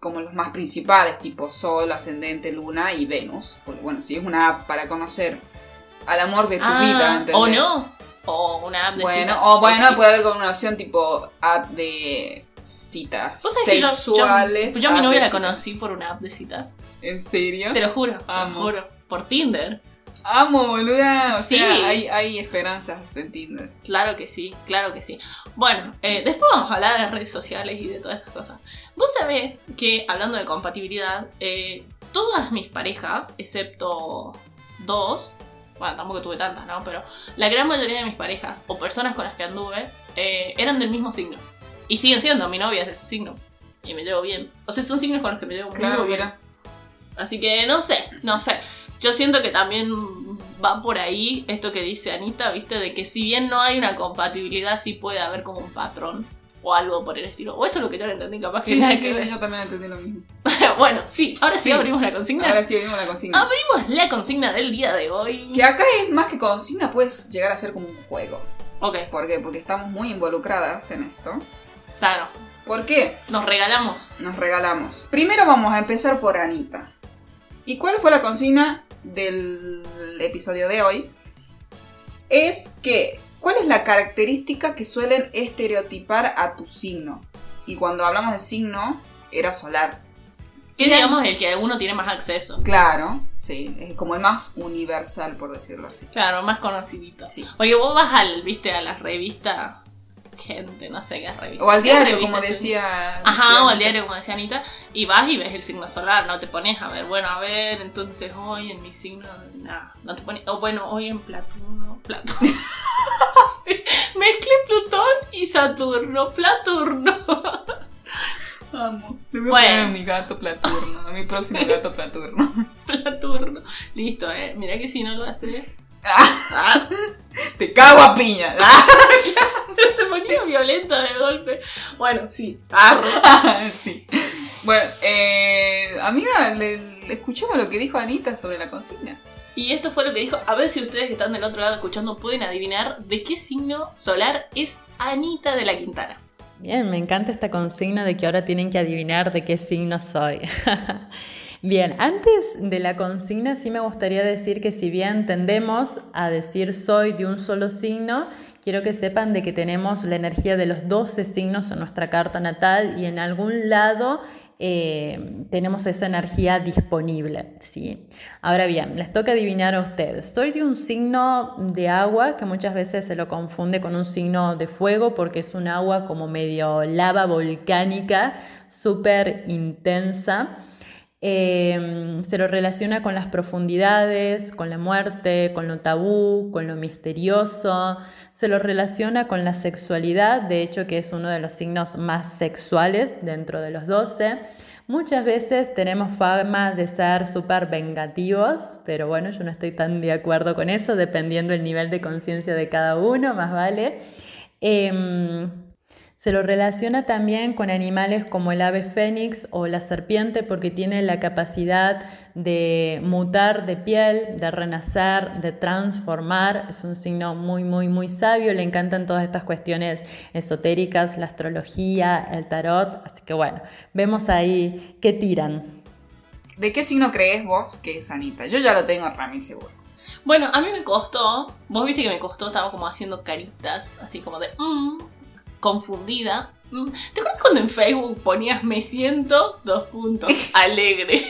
como los más principales, tipo Sol, Ascendente, Luna y Venus. Porque bueno, si es una app para conocer al amor de tu Ah, vida, ¿entendés? O no. O una app de Bueno, citas. o bueno, puede haber como una opción tipo app de citas ¿Vos que yo- sexuales. Yo, yo a mi novia la citas. conocí por una app de citas. ¿En serio? Te lo juro. Te lo juro. Por Tinder. Amo, boluda. O Sí. sea, hay, hay esperanzas en Tinder. Claro que sí, claro que sí. Bueno, eh, después vamos a hablar de redes sociales y de todas esas cosas. Vos sabés que, hablando de compatibilidad, eh, todas mis parejas, excepto dos, bueno, tampoco tuve tantas, ¿no? Pero la gran mayoría de mis parejas o personas con las que anduve eh, eran del mismo signo. Y siguen siendo mi novia es de ese signo. Y me llevo bien. O sea, son signos con los que me llevo muy Claro, bien. mira. Así que no sé, no sé. Yo siento que también va por ahí esto que dice Anita, ¿viste? De que si bien no hay una compatibilidad, sí puede haber como un patrón o algo por el estilo. O eso es lo que yo entendí, capaz que Sí, sí, sí, yo también entendí lo mismo. bueno, sí, ahora sí, Sí. abrimos la consigna. Ahora sí, abrimos la consigna. Abrimos la consigna del día de hoy. Que acá es más que consigna, puedes llegar a ser como un juego. Ok, ¿Por qué? Porque estamos muy involucradas en esto. claro, ¿Por qué? nos regalamos. Nos regalamos. Primero vamos a empezar por Anita. ¿Y cuál fue la consigna del episodio de hoy? Es que, ¿cuál es la característica que suelen estereotipar a tu signo? Y cuando hablamos de signo, era solar. Que digamos el que uno tiene más acceso. Claro, sí, es como el más universal, por decirlo así. Claro, más conocidito. Sí. Porque vos vas al, viste, a las revistas, gente, no sé qué revista. O al ¿Qué diario, como decía. Ajá, o al diario, como decía Anita, y vas y ves el signo solar, no te pones a ver, bueno, a ver, entonces hoy en mi signo, nada, no te pones, o bueno, hoy en Platuno, Plutón. Mezclé Plutón y Saturno, Platurno. Amo. Le voy a Bueno. poner a mi gato platurno, a mi próximo gato platurno. Platurno. Listo, eh. Mira que si no lo haces. Ah, Ah, Te cago a piña. Ah. se ponía violenta de golpe. Bueno, sí. Arre. sí. Bueno, eh, amiga, le, le escuchamos lo que dijo Anita sobre la consigna. Y esto fue lo que dijo. A ver si ustedes que están del otro lado escuchando pueden adivinar de qué signo solar es Anita de la Quintana. Bien, me encanta esta consigna de que ahora tienen que adivinar de qué signo soy. Bien, antes de la consigna sí me gustaría decir que si bien tendemos a decir soy de un solo signo, quiero que sepan de que tenemos la energía de los 12 signos en nuestra carta natal y en algún lado eh, tenemos esa energía disponible. ¿sí? Ahora bien, les toca adivinar a ustedes. Soy de un signo de agua que muchas veces se lo confunde con un signo de fuego porque es un agua como medio lava volcánica, súper intensa. Eh, se lo relaciona con las profundidades, con la muerte, con lo tabú, con lo misterioso. Se lo relaciona con la sexualidad, de hecho que es uno de los signos más sexuales dentro de los 12. Muchas veces tenemos fama de ser súper vengativos, pero bueno, yo no estoy tan de acuerdo con eso, dependiendo del nivel de conciencia de cada uno, más vale. Em, Se lo relaciona también con animales como el ave fénix o la serpiente porque tiene la capacidad de mutar de piel, de renacer, de transformar. Es un signo muy, muy, muy sabio. Le encantan todas estas cuestiones esotéricas, la astrología, el tarot. Así que bueno, vemos ahí qué tiran. ¿De qué signo crees vos que es Anita? Yo ya lo tengo Rami seguro. Bueno, a mí me costó, vos viste que me costó, estaba como haciendo caritas, así como de, mmm, confundida. Mm. ¿Te acuerdas cuando en Facebook ponías me siento, dos puntos, alegre?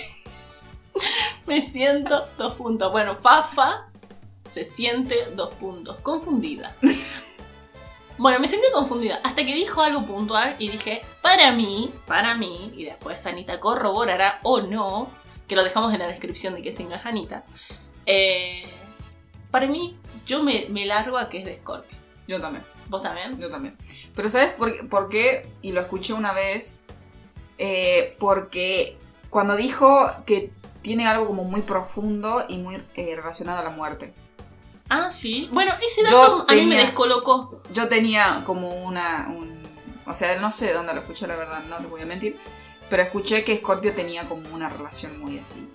me siento, dos puntos. Bueno, Fafa se siente, dos puntos, confundida. Bueno, me sentí confundida hasta que dijo algo puntual y dije, para mí, para mí, y después Anita corroborará o no, que lo dejamos en la descripción de qué signo es Anita. Eh, para mí, yo me, me largo a que es de Scorpio. Yo también. ¿Vos también? Yo también. Pero ¿sabes por, qué? Y lo escuché una vez. Eh, porque cuando dijo que tiene algo como muy profundo y muy eh, relacionado a la muerte. Ah, sí. Bueno, ese dato a mí me descolocó. Yo tenía como una... o sea, no sé dónde lo escuché, la verdad, no les voy a mentir. Pero escuché que Scorpio tenía como una relación muy así.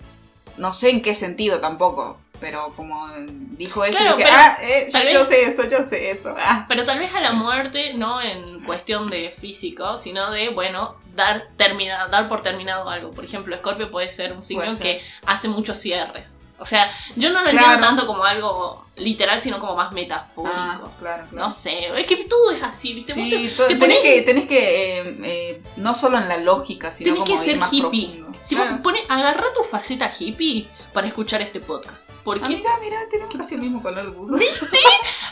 No sé en qué sentido tampoco, pero como dijo eso, ah, eh, yo, sé eso, yo sé eso. Ah. Pero tal vez a la muerte, no en cuestión de físico, sino de, bueno, dar, termina, dar por terminado algo. Por ejemplo, Scorpio puede ser un signo que hace muchos cierres. O sea, yo no lo entiendo tanto como algo literal, sino como más metafórico. Ah, claro, No sé, es que todo es así, ¿viste? Sí, te, tenés, que, tenés que eh, eh, no solo en la lógica, sino como que ser más hippie. Profundo. Si vos pones, agarra tu faceta hippie para escuchar este podcast. ¿Por qué? Ah, mira, mira, tenemos casi el mismo color de buzo. ¿Viste?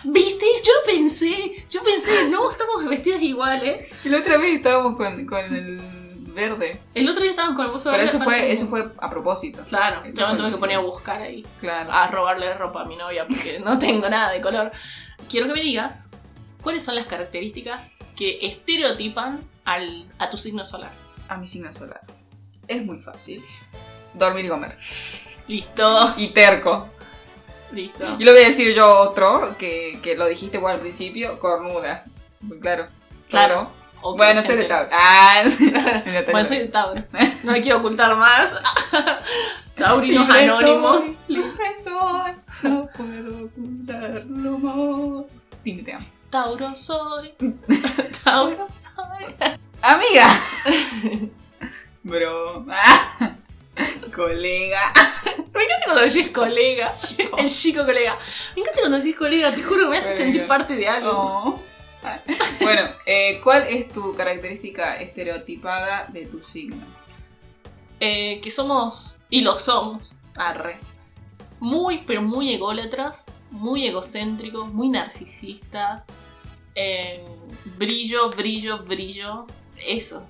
¿Viste? Yo pensé. Yo pensé, no, estamos vestidas iguales. La otra vez estábamos con, con el verde. El otro día estábamos con el buzo verde. Pero eso fue, eso fue a propósito. Claro, yo me tuve que poner a buscar ahí. Claro. A robarle ropa a mi novia porque no tengo nada de color. Quiero que me digas cuáles son las características que estereotipan al, a tu signo solar. A mi signo solar. Es muy fácil. Dormir y comer. Listo. Y terco. Listo. Y lo voy a decir yo otro, que, que lo dijiste igual al principio, cornuda. Muy claro. Claro. bueno, soy de Tauro. Ah, bueno, soy de Tauro. No me quiero ocultar más. Taurinos anónimos. Libre soy, no puedo ocultarlo más. Pini, te amo. Tauro soy. Tauro soy. Amiga. Bro. colega. Me encanta cuando decís colega. El chico colega. Me encanta cuando decís colega, te juro que me hace sentir parte de algo. Bueno, eh, ¿cuál es tu característica estereotipada de tu signo? Eh, que somos, y lo somos, arre, muy, pero muy ególatras, muy egocéntricos, muy narcisistas, eh, brillo, brillo, brillo, eso.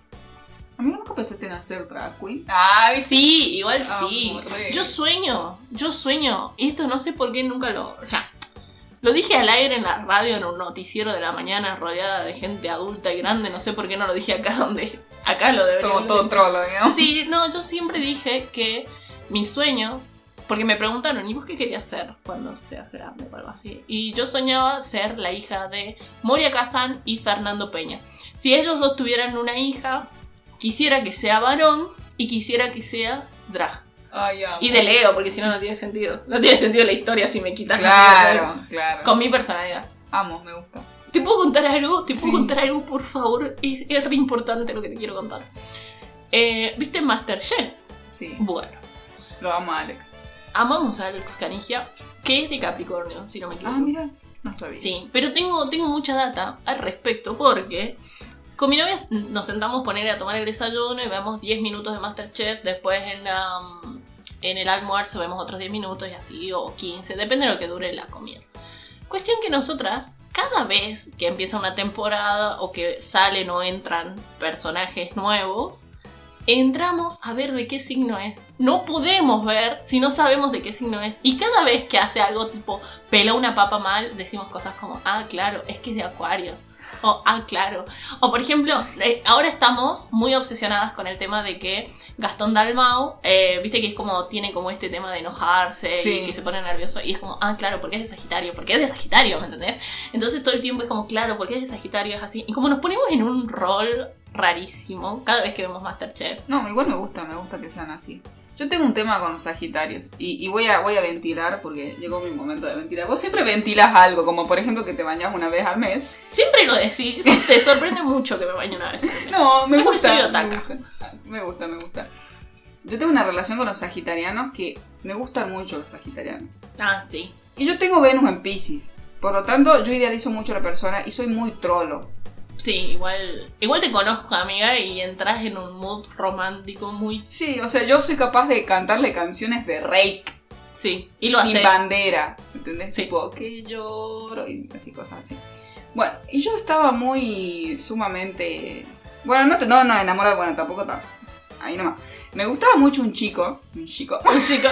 A mí nunca pensaste en hacer drag queen. Ay, sí, igual sí. Yo sueño, yo sueño. Y esto no sé por qué nunca lo. O sea, lo dije al aire en la radio, en un noticiero de la mañana, rodeada de gente adulta y grande. No sé por qué no lo dije acá donde. Acá lo debería Somos todo trolo, ¿no? Sí, no, yo siempre dije que mi sueño. Porque me preguntaron, ¿y vos qué querías ser cuando seas grande o algo así? Y yo soñaba ser la hija de Moria Kazan y Fernando Peña. Si ellos dos tuvieran una hija, quisiera que sea varón y quisiera que sea drag. y de Leo, porque si no, no tiene sentido. No tiene sentido la historia si me quitas claro, la Claro, Con mi personalidad. Amo, me gusta. ¿Te puedo contar algo? ¿Te puedo contar algo, por favor? Es, es re importante lo que te quiero contar. Eh, ¿Viste Masterchef? Sí. Bueno. Lo amo a Alex. Amamos a Alex Canigia, que es de Capricornio, si no me equivoco. Ah, mira. No sabía. Sí, pero tengo, tengo mucha data al respecto porque con mi novia nos sentamos poner a tomar el desayuno y vemos 10 minutos de Masterchef. Después en, en el almuerzo vemos otros 10 minutos y así, o 15, depende de lo que dure la comida. Cuestión que nosotras, cada vez que empieza una temporada o que salen o entran personajes nuevos, entramos a ver de qué signo es. No podemos ver si no sabemos de qué signo es. Y cada vez que hace algo tipo pela una papa mal, decimos cosas como, ah, claro, es que es de acuario O, ah, claro. O por ejemplo, eh, ahora estamos muy obsesionadas con el tema de que Gastón Dalmau, eh, viste que es como, tiene como este tema de enojarse y que se pone nervioso. Y es como, ah, claro, porque es de Sagitario, porque es de Sagitario, ¿me entendés? Entonces todo el tiempo es como, claro, porque es de Sagitario, es así. Y como nos ponemos en un rol rarísimo cada vez que vemos Masterchef. No, igual me gusta, me gusta que sean así. Yo tengo un tema con los Sagitarios y, voy, a, voy a ventilar porque llegó mi momento de ventilar. Vos siempre ventilas algo, como por ejemplo que te bañas una vez al mes. Siempre lo decís. Te sorprende mucho que me bañe una vez al mes. No, me gusta, me gusta. Me gusta, me gusta. Yo tengo una relación con los sagitarianos que me gustan mucho los sagitarianos. Ah, sí. Y yo tengo Venus en Pisces. Por lo tanto, yo idealizo mucho a la persona y soy muy trolo. Sí, igual, igual te conozco, amiga, y entras en un mood romántico muy... Sí, o sea, yo soy capaz de cantarle canciones de Rake. Sí, y lo Sin bandera, ¿entendés? Sí. Tipo, que lloro y así, cosas así. Bueno, y yo estaba muy sumamente... Bueno, no, no, no, enamorada, bueno, tampoco está. Ahí nomás. Me gustaba mucho un chico. Un chico. Un chico.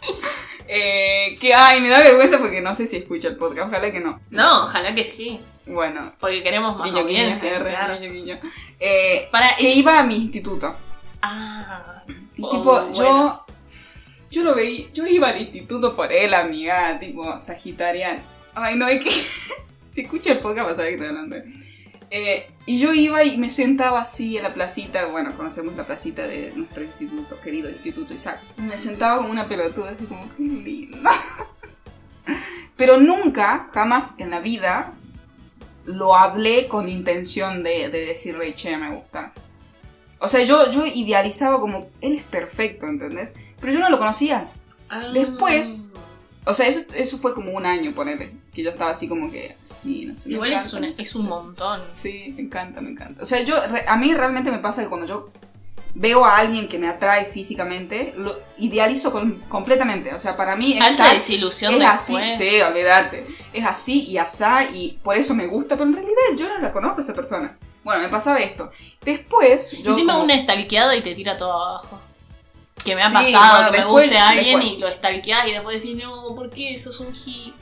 eh, que, ay, me da vergüenza porque no sé si escucha el podcast. Ojalá que no. No, ojalá que sí. Bueno. Porque queremos más audiencia. Guiño, eh, Para, que iba a mi instituto. Ah. Y tipo, oh, yo... Yo lo veía, yo iba al instituto por él, amiga, tipo, sagitariano. Ay, no, hay que... si escucha el podcast vas a ver que estoy hablando. Eh, y yo iba y me sentaba así en la placita, bueno, conocemos la placita de nuestro instituto, querido Instituto Isaac. Me sentaba como una pelotuda, así como, qué lindo. Pero nunca, jamás en la vida, lo hablé con intención de, de decirle, che, me gusta. O sea, yo, yo idealizaba como, él es perfecto, ¿entendés? Pero yo no lo conocía. Ah. Después, o sea, eso, eso fue como un año, ponele. Que yo estaba así como que, sí, no sé. Igual es un, es un montón. Sí, me encanta, me encanta. O sea, yo, a mí realmente me pasa que cuando yo veo a alguien que me atrae físicamente, lo idealizo completamente. O sea, para mí Alta desilusión es así. Sí, olvídate. Es así y asá y por eso me gusta, pero en realidad yo no la conozco a esa persona. Bueno, me pasaba esto. Después. Yo Encima una stalkeada y te tira todo abajo. Que me ha pasado, que me guste a alguien y lo stalkeas y después decís, no, ¿por qué? Eso es un hit.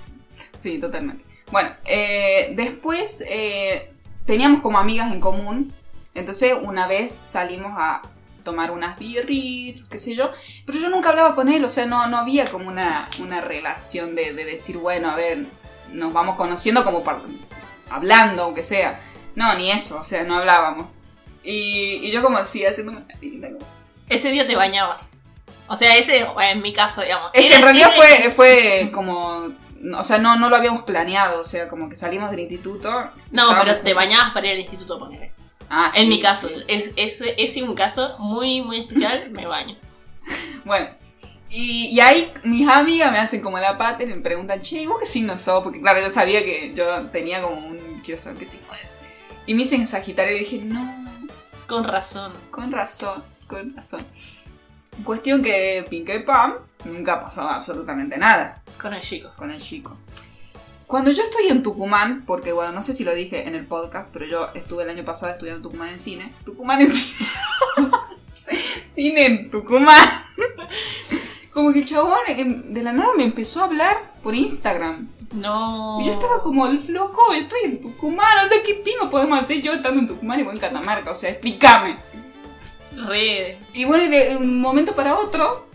Sí, totalmente. Bueno, eh, después eh, teníamos como amigas en común. Entonces una vez salimos a tomar unas birritas, qué sé yo. Pero yo nunca hablaba con él, o sea, no, no había como una, una relación de, decir, bueno, a ver, nos vamos conociendo como hablando, aunque sea. No, ni eso, o sea, no hablábamos. Y, yo como así, haciendo Ese día te bañabas. O sea, ese, en mi caso, digamos. Es que en realidad fue, fue como o sea, no, no lo habíamos planeado, o sea, como que salimos del instituto. No, pero te bañabas para ir al instituto, ponele. Ah, en mi caso, es, es, un caso muy, muy especial, me baño. Bueno, y, ahí mis amigas me hacen como la pata y me preguntan, che, ¿y vos qué signo sos? Porque claro, yo sabía que yo tenía como un, quiero saber qué signo es. Y me dicen Sagitario y dije, no. Con razón. Con razón, con razón. Cuestión que Pinky Pam nunca pasó absolutamente nada. Con el chico. Con el chico. Cuando yo estoy en Tucumán, porque bueno, no sé si lo dije en el podcast, pero yo estuve el año pasado estudiando Tucumán en cine. Tucumán en cine. cine en Tucumán. como que el chabón de la nada me empezó a hablar por Instagram. No. Y yo estaba como, loco, estoy en Tucumán. O sea, ¿qué pingo podemos hacer yo estando en Tucumán y vos en Catamarca? O sea, explícame. Re. Y bueno, de un momento para otro,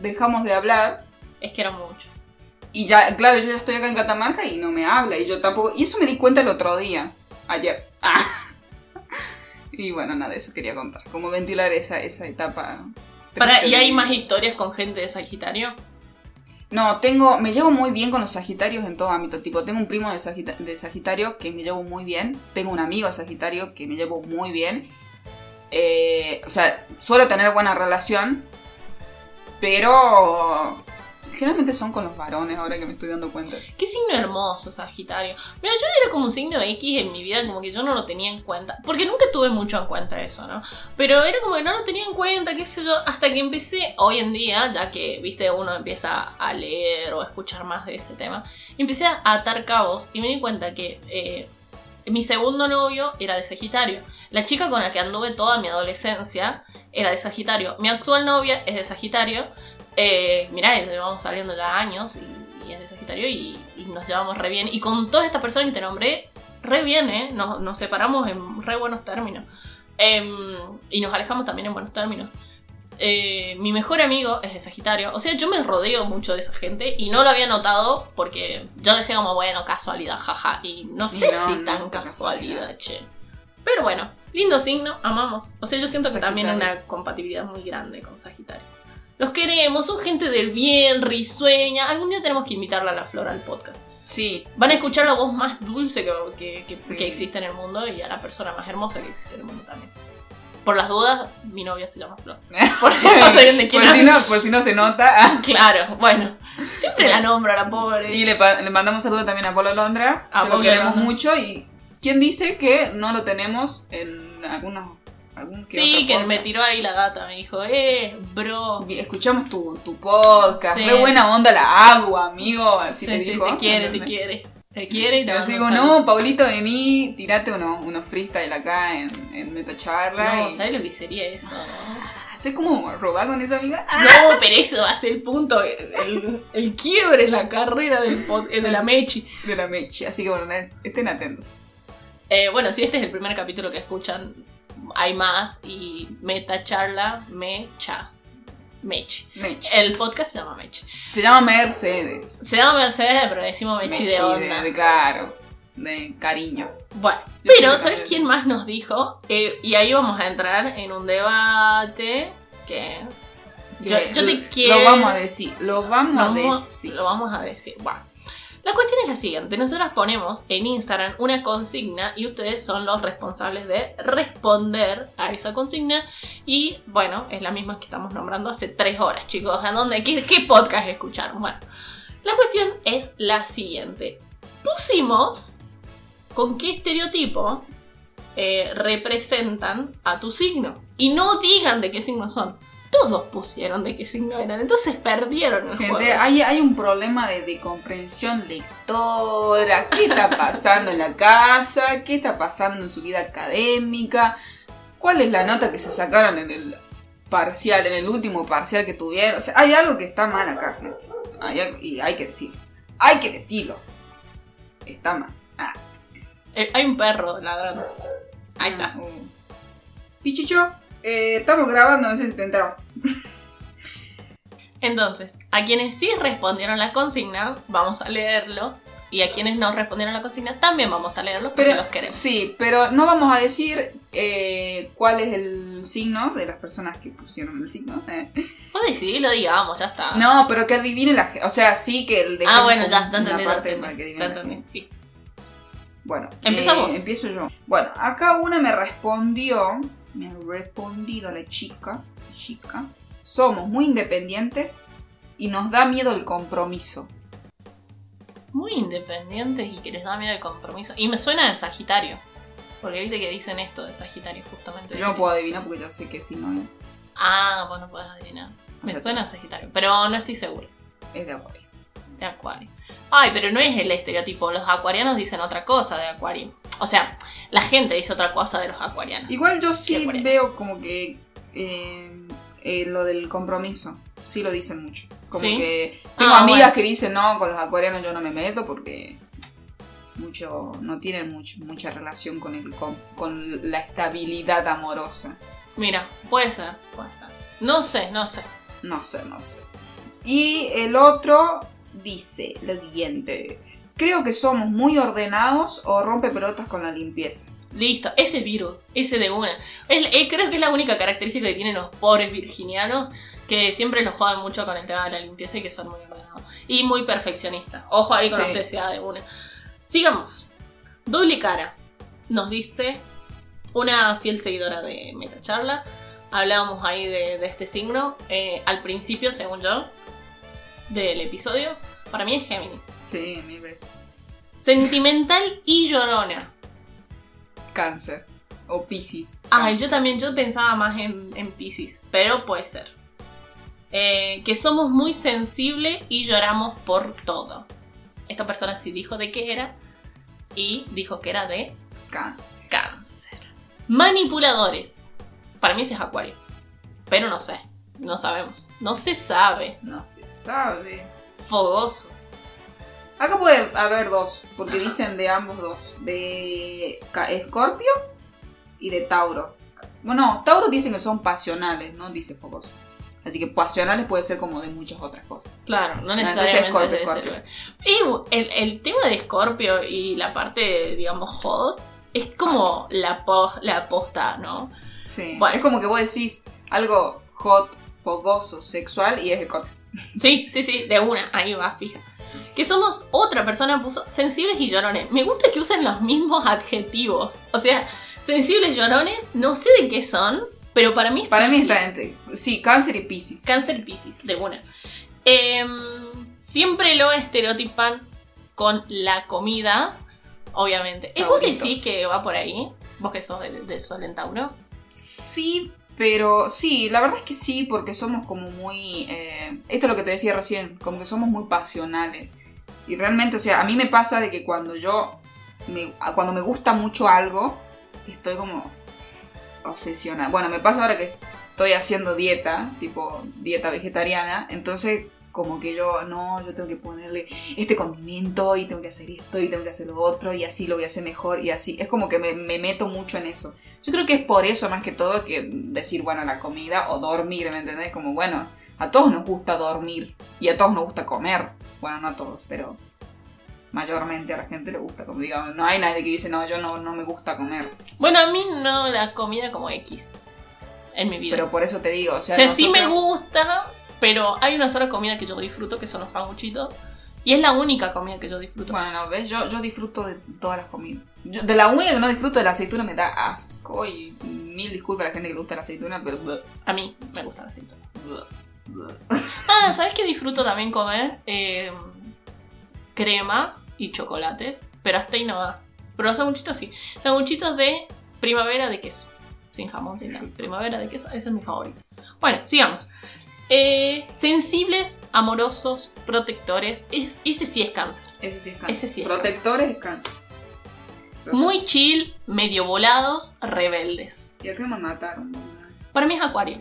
dejamos de hablar. Es que era mucho. Y ya, claro, yo ya estoy acá en Catamarca y no me habla. Y yo tampoco. Y eso me di cuenta el otro día. Ayer. Ah. y bueno, nada, eso quería contar. Cómo ventilar esa, esa etapa. Para, ¿Y hay más historias con gente de Sagitario? No, tengo. Me llevo muy bien con los Sagitarios en todo ámbito. Tipo, tengo un primo de, de Sagitario que me llevo muy bien. Tengo un amigo de Sagitario que me llevo muy bien. Eh, o sea, suelo tener buena relación. Pero Generalmente son con los varones, ahora que me estoy dando cuenta. Qué signo hermoso, Sagitario. Mira, yo era como un signo X en mi vida, como que yo no lo tenía en cuenta. Porque nunca tuve mucho en cuenta eso, ¿no? Pero era como que no lo tenía en cuenta, qué sé yo, hasta que empecé hoy en día, ya que, viste, uno empieza a leer o a escuchar más de ese tema, empecé a atar cabos y me di cuenta que eh, mi segundo novio era de Sagitario. La chica con la que anduve toda mi adolescencia era de Sagitario. Mi actual novia es de Sagitario. Eh, mirá, llevamos saliendo ya años y, es de Sagitario y, nos llevamos re bien. Y con todas estas personas que te nombré, re bien, ¿eh? Nos, nos separamos en re buenos términos. Em, y nos alejamos también en buenos términos. Eh, mi mejor amigo es de Sagitario. O sea, yo me rodeo mucho de esa gente y no lo había notado porque yo decía como, bueno, casualidad, jaja. Y no sé si tan casualidad, che. Pero bueno, lindo signo, amamos. O sea, yo siento que también hay una compatibilidad muy grande con Sagitario. Los queremos, son gente del bien, risueña. Algún día tenemos que invitarla a la flor al podcast. Sí. Van a escuchar la voz más dulce que, que existe en el mundo y a la persona más hermosa que existe en el mundo también. Por las dudas, mi novia se llama Flor. Por si no saben de quién por, si no, por si no se nota. claro, bueno. Siempre la nombro a la pobre. Y le, le mandamos saludo también a Polo Londra. A que lo queremos mucho. Y ¿quién dice que no lo tenemos en algunos sí, que me tiró ahí la gata, me dijo, eh, bro. Escuchamos tu, tu podcast, sí. buena onda la agua, amigo. Así sí, sí, te quiere, te quiere. Te quiere y te Así digo, no, Paulito, vení, tirate unos, unos freestyle acá en, en Metacharla. No, ¿sabes lo que sería eso? ¿Haces como robar con esa amiga? No, pero eso va a ser el punto, el, el quiebre en la carrera del de la Mechi. De la Mechi, así que bueno, estén atentos. Eh, bueno, si este es el primer capítulo que escuchan, hay más y Metacharla, Mecha. Mech. El podcast se llama Mech. Se llama Mercedes. Se llama Mercedes, pero decimos Mechi, de onda. De, claro, de cariño. Bueno, pero ¿sabes quién más nos dijo? Eh, y ahí vamos a entrar en un debate que... Yo, te quiero... Lo vamos a decir, lo vamos, a decir. Lo vamos a decir, bueno. La cuestión es la siguiente, nosotros ponemos en Instagram una consigna y ustedes son los responsables de responder a esa consigna. Y bueno, es la misma que estamos nombrando hace tres horas chicos, ¿a dónde? ¿Qué, podcast escucharon? Bueno, la cuestión es la siguiente, pusimos con qué estereotipo eh, representan a tu signo. Y no digan de qué signo son todos pusieron de qué signo eran, entonces perdieron el Gente, Hay, hay un problema de, comprensión lectora, qué está pasando en la casa, qué está pasando en su vida académica, cuál es la nota que se sacaron en el parcial, en el último parcial que tuvieron. O sea, hay algo que está mal acá, gente. y hay que decirlo. Hay que decirlo. Está mal. Ah. Eh, hay un perro ladrando. Ahí está. Uh. Pichicho. Eh, estamos grabando, no sé si te entero. Entonces, a quienes sí respondieron la consigna, vamos a leerlos. Y a quienes no respondieron la consigna, también vamos a leerlos porque los queremos. Sí, pero no vamos a decir eh, cuál es el signo de las personas que pusieron el signo. Eh. Pues sí, lo digamos, ya está. No, pero que adivine la gente. O sea, sí que el de. Ah, bueno, ya, ya entendí. Ya entendí, Bueno, empezamos. Eh, empiezo yo. Bueno, acá una me respondió me ha respondido la chica, chica, somos muy independientes y nos da miedo el compromiso. Muy independientes y que les da miedo el compromiso. Y me suena en Sagitario. Porque viste que dicen esto de Sagitario justamente. Yo no puedo adivinar porque ya sé que si no es. Ah, vos no podés adivinar. Me suena a Sagitario, pero no estoy seguro. Es de Acuario. De Acuario. Ay, pero no es el estereotipo. Los acuarianos dicen otra cosa de Acuario. O sea, la gente dice otra cosa de los acuarianos. Igual yo sí veo como que eh, eh, lo del compromiso. Sí lo dicen mucho. Como que tengo ah, amigas que dicen, no, con los acuarianos yo no me meto porque mucho no tienen mucho, mucha relación con, el, con, la estabilidad amorosa. Mira, puede ser, puede ser. No sé, no sé. No sé, no sé. Y el otro dice lo siguiente. Creo que somos muy ordenados o rompe pelotas con la limpieza. Listo, ese es Virgo, ese de una. Eh, creo que es la única característica que tienen los pobres virginianos, que siempre los jodan mucho con el tema de la limpieza y que son muy ordenados. Y muy perfeccionistas. Ojo ahí con la la de una. Sigamos. Doble cara. Nos dice una fiel seguidora de Metacharla. Hablábamos ahí de, este signo. Eh, al principio, según yo, del episodio. Para mí es Géminis. Sí, mil veces. Sentimental y llorona. Cáncer. O Pisces. Ay, yo también, yo pensaba más en, en Pisces, pero puede ser. Eh, que somos muy sensibles y lloramos por todo. Esta persona sí dijo de qué era y dijo que era de cáncer. Cáncer. Manipuladores. Para mí ese es Acuario. Pero no sé. No sabemos. No se sabe. No se sabe fogosos. Acá puede haber dos, porque dicen de ambos dos. De Escorpio y de Tauro. Bueno, Tauro dicen que son pasionales, no dice pocos. Así que pasionales puede ser como de muchas otras cosas. Claro, no necesariamente Y el, tema de Scorpio y la parte, digamos, hot, es como la, la posta, ¿no? Sí. Es como que vos decís algo hot, fogoso, sexual y es Scorpio. Sí, sí, sí, de una, ahí va, fija. Que somos, otra persona puso sensibles y llorones. Me gusta que usen los mismos adjetivos. O sea, sensibles y llorones, no sé de qué son, pero para mí es Para mí está entre. Sí, cáncer y piscis. Cáncer y piscis, de una. Em, siempre lo estereotipan con la comida, obviamente. ¿Y vos decís que va por ahí? ¿Vos que sos de, Sol en Tauro? Sí, pero sí, la verdad es que sí, porque somos como muy... Eh, esto es lo que te decía recién, como que somos muy pasionales. Y realmente, o sea, a mí me pasa de que cuando yo... cuando me gusta mucho algo, estoy como obsesionada. Bueno, me pasa ahora que estoy haciendo dieta, tipo dieta vegetariana, entonces como que yo, no, yo tengo que ponerle este condimento y tengo que hacer esto y tengo que hacer lo otro y así lo voy a hacer mejor y así. Es como que me, meto mucho en eso. Yo creo que es por eso más que todo que decir, bueno, la comida o dormir, ¿me entendés? Como, bueno, a todos nos gusta dormir y a todos nos gusta comer. Bueno, no a todos, pero mayormente a la gente le gusta, como digamos, no hay nadie que dice, no, yo no, no me gusta comer. Bueno, a mí no la comida como X en mi vida. Pero por eso te digo, o sea, sí me gusta, pero hay una sola comida que yo disfruto, que son los sanguchitos. Y es la única comida que yo disfruto. Bueno, ¿ves? Yo, yo disfruto de todas las comidas. de la única que no disfruto de la aceituna me da asco. Y mil disculpas a la gente que le gusta la aceituna, pero... A mí me gusta la aceituna. ah, ¿sabes qué disfruto también comer? Eh, cremas y chocolates, pero hasta ahí no va. Pero los sanguchitos sí. Sanguchitos de primavera de queso. Sin jamón, sin nada. Primavera de queso, ese es mi favorito. Bueno, sigamos. Eh, sensibles, amorosos, protectores. ese sí es cáncer. Ese sí es cáncer. Ese sí es Protectores es cáncer. Muy chill, medio volados, rebeldes. ¿Y a qué me mataron? Para mí es acuario.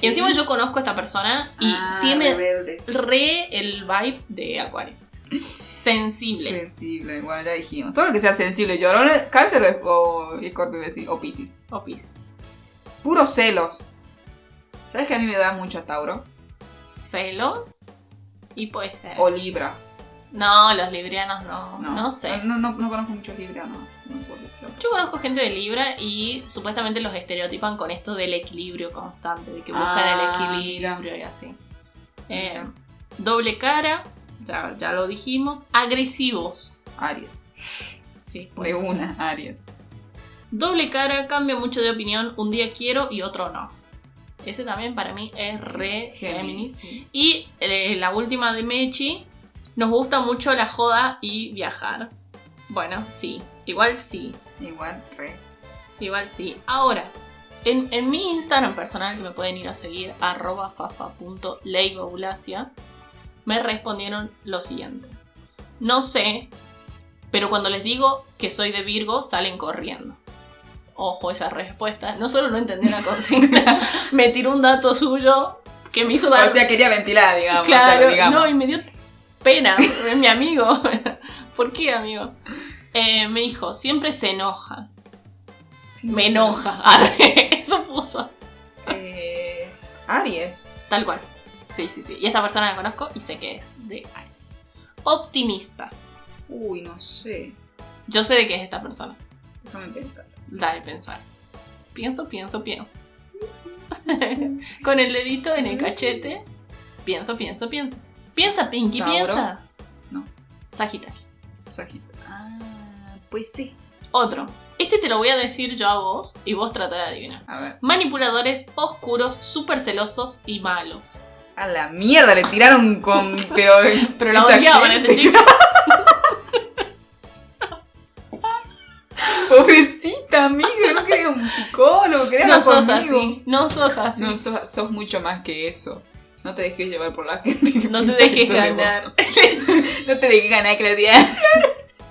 Y encima yo conozco a esta persona y ah, tiene re el vibes de acuario. Sensible. Sensible, bueno, ya dijimos. Todo lo que sea sensible, llorón, cáncer o escorpio o piscis. O piscis. Puros celos. ¿Sabes que a mí me da mucho Tauro? ¿Celos? Y puede ser. O Libra. No, los librianos no. No, sé. No, no, no, conozco muchos librianos. Yo conozco gente de Libra y supuestamente los estereotipan con esto del equilibrio constante, de que buscan el ah, equilibrio y así. Eh, doble cara, ya, lo dijimos. Agresivos. Aries. Sí, de una, Aries. Doble cara, cambia mucho de opinión. Un día quiero y otro no. Ese también para mí es re Géminis. Y eh, la última de Mechi. Nos gusta mucho la joda y viajar. Bueno, sí. Igual sí. Igual res. Igual sí. Ahora, en, en, mi Instagram personal, que me pueden ir a seguir, arroba fafa.leibobulacia, me respondieron lo siguiente. No sé, pero cuando les digo que soy de Virgo, salen corriendo. Ojo, esa respuesta. No solo no entendí la consigna, me tiró un dato suyo que me hizo dar... O sea, quería ventilar, digamos. Claro, no, y me dio pena, es mi amigo. ¿Por qué, amigo? Eh, me dijo, siempre se enoja. me enoja. Eso puso. Eh, Aries. Tal cual. Sí, sí, sí. Y esta persona la conozco y sé que es de Aries. Optimista. Uy, no sé. Yo sé de qué es esta persona. Déjame pensar. Dale, pensar. Pienso, pienso, pienso. Con el dedito en el cachete. Pienso, pienso, pienso. Piensa, Pinky, piensa. No. Sagitario. Sagitario. Ah, pues sí. Otro. Este te lo voy a decir yo a vos y vos trata de adivinar. A ver. Manipuladores, oscuros, súper celosos y malos. A la mierda, le tiraron con. Pero, pero la odiaban este chico. Pobrecita amiga, no quería un psicólogo, quería No sos así, no sos así. No, sos, mucho más que eso. No te dejes llevar por la gente. No te dejes ganar. no te dejes ganar, Claudia.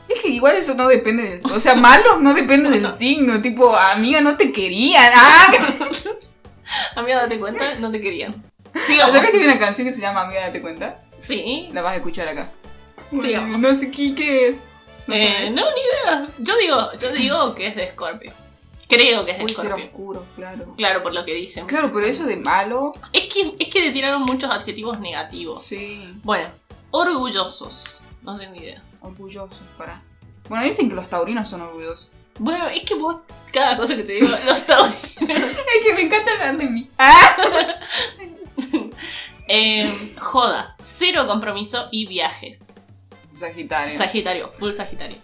Es que igual eso no depende del... O sea, malo no depende del signo. Tipo, amiga, no te querían. ¡Ah! amiga, date cuenta, no te querían. Sigamos. ¿Sabes que hay una canción que se llama Amiga, date cuenta? Sí. La vas a escuchar acá. Sigamos. No sé qué, qué es. No, Eh, no, ni idea. Yo digo, yo digo que es de Scorpio. Creo que es de ser Scorpio. oscuro, claro. Claro, por lo que dicen. Claro, pero eso de malo. Es que, es que le tiraron muchos adjetivos negativos. Sí. Bueno, orgullosos. No tengo idea. Orgulloso, para. Bueno, dicen que los taurinos son orgullosos. Bueno, es que vos, cada cosa que te digo, los taurinos. Es que me encanta hablar de mí. ¡Ah! Eh, jodas, cero compromiso y viajes. Sagitario. Sagitario, full Sagitario.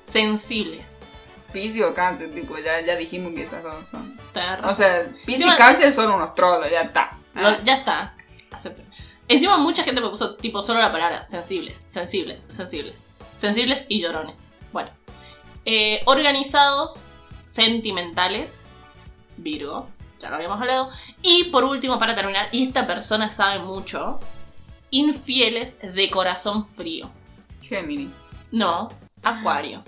Sensibles. Piscis o cáncer, tipo, ya, ya dijimos que esas dos son. O sea, Encima- y cáncer son unos trolos, ya está. Lo- ya está. Encima mucha gente me puso tipo solo la palabra sensibles, sensibles, sensibles. Sensibles y llorones. Bueno. Eh, organizados, sentimentales, Virgo, ya lo habíamos hablado. Y por último, para terminar, y esta persona sabe mucho, infieles de corazón frío. Géminis. No, Acuario.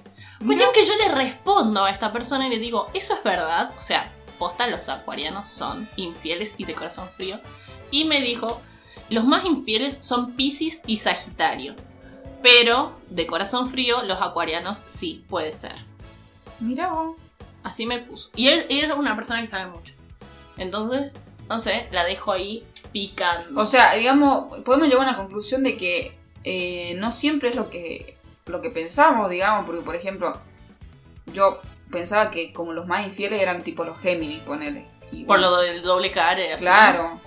Cuestión que yo le respondo a esta persona y le digo, ¿eso es verdad? O sea, posta los acuarianos son infieles y de corazón frío. Y me dijo, los más infieles son Piscis y Sagitario. Pero de corazón frío, los acuarianos sí, puede ser. Mira vos. Así me puso. Y él, él era una persona que sabe mucho. Entonces, no sé, la dejo ahí picando. O sea, digamos, podemos llegar a una conclusión de que eh, no siempre es lo que, lo que pensamos, digamos, porque por ejemplo, yo pensaba que como los más infieles eran tipo los Géminis, ponele. Y por bueno, lo del doble care. así. Claro.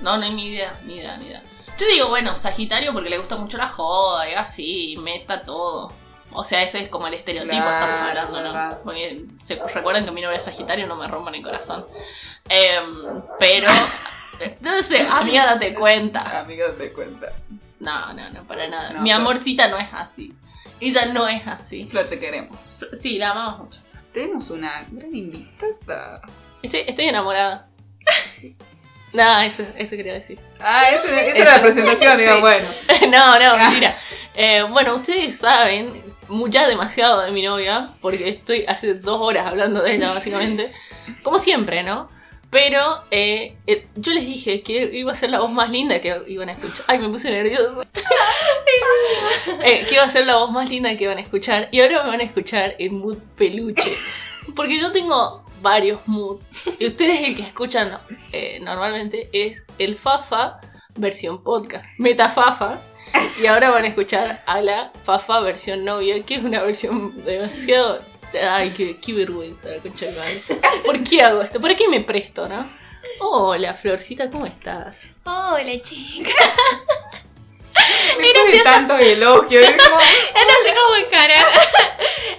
No, no hay ni idea, ni idea, ni idea. Yo digo, bueno, Sagitario porque le gusta mucho la joda y así, meta todo. O sea, ese es como el estereotipo, Claro, estamos hablando. ¿no? Porque se recuerdan que mi novia es Sagitario, no me rompan el corazón. Em, pero, no sé, amiga, date cuenta. Amiga, te cuenta. No, no, no, para nada. No, mi pero- amorcita no es así. Ella no es así. Flor, te queremos. Sí, la amamos mucho. Tenemos una gran invitada. Estoy, estoy enamorada. Nada, eso, eso quería decir. Ah, esa, esa era la presentación, digo, bueno. no, no, mentira. Eh, bueno, ustedes saben ya demasiado de mi novia, porque estoy hace dos horas hablando de ella, básicamente. Como siempre, ¿no? Pero eh, eh, yo les dije que iba a ser la voz más linda que iban a escuchar. Ay, me puse nerviosa. Eh, que iba a ser la voz más linda que iban a escuchar. Y ahora me van a escuchar en mood peluche. Porque yo tengo varios moods. Y ustedes el que escuchan normalmente es el Fafa versión podcast. Metafafa. Y ahora van a escuchar a la Fafa versión novia, que es una versión demasiado. Ay, qué, qué vergüenza, concha de madre. ¿Por qué hago esto? ¿Por qué me presto, no? Hola, Florcita, ¿cómo estás? Hola, chica. Después de tanto elogio, es como- No sé cómo encarar.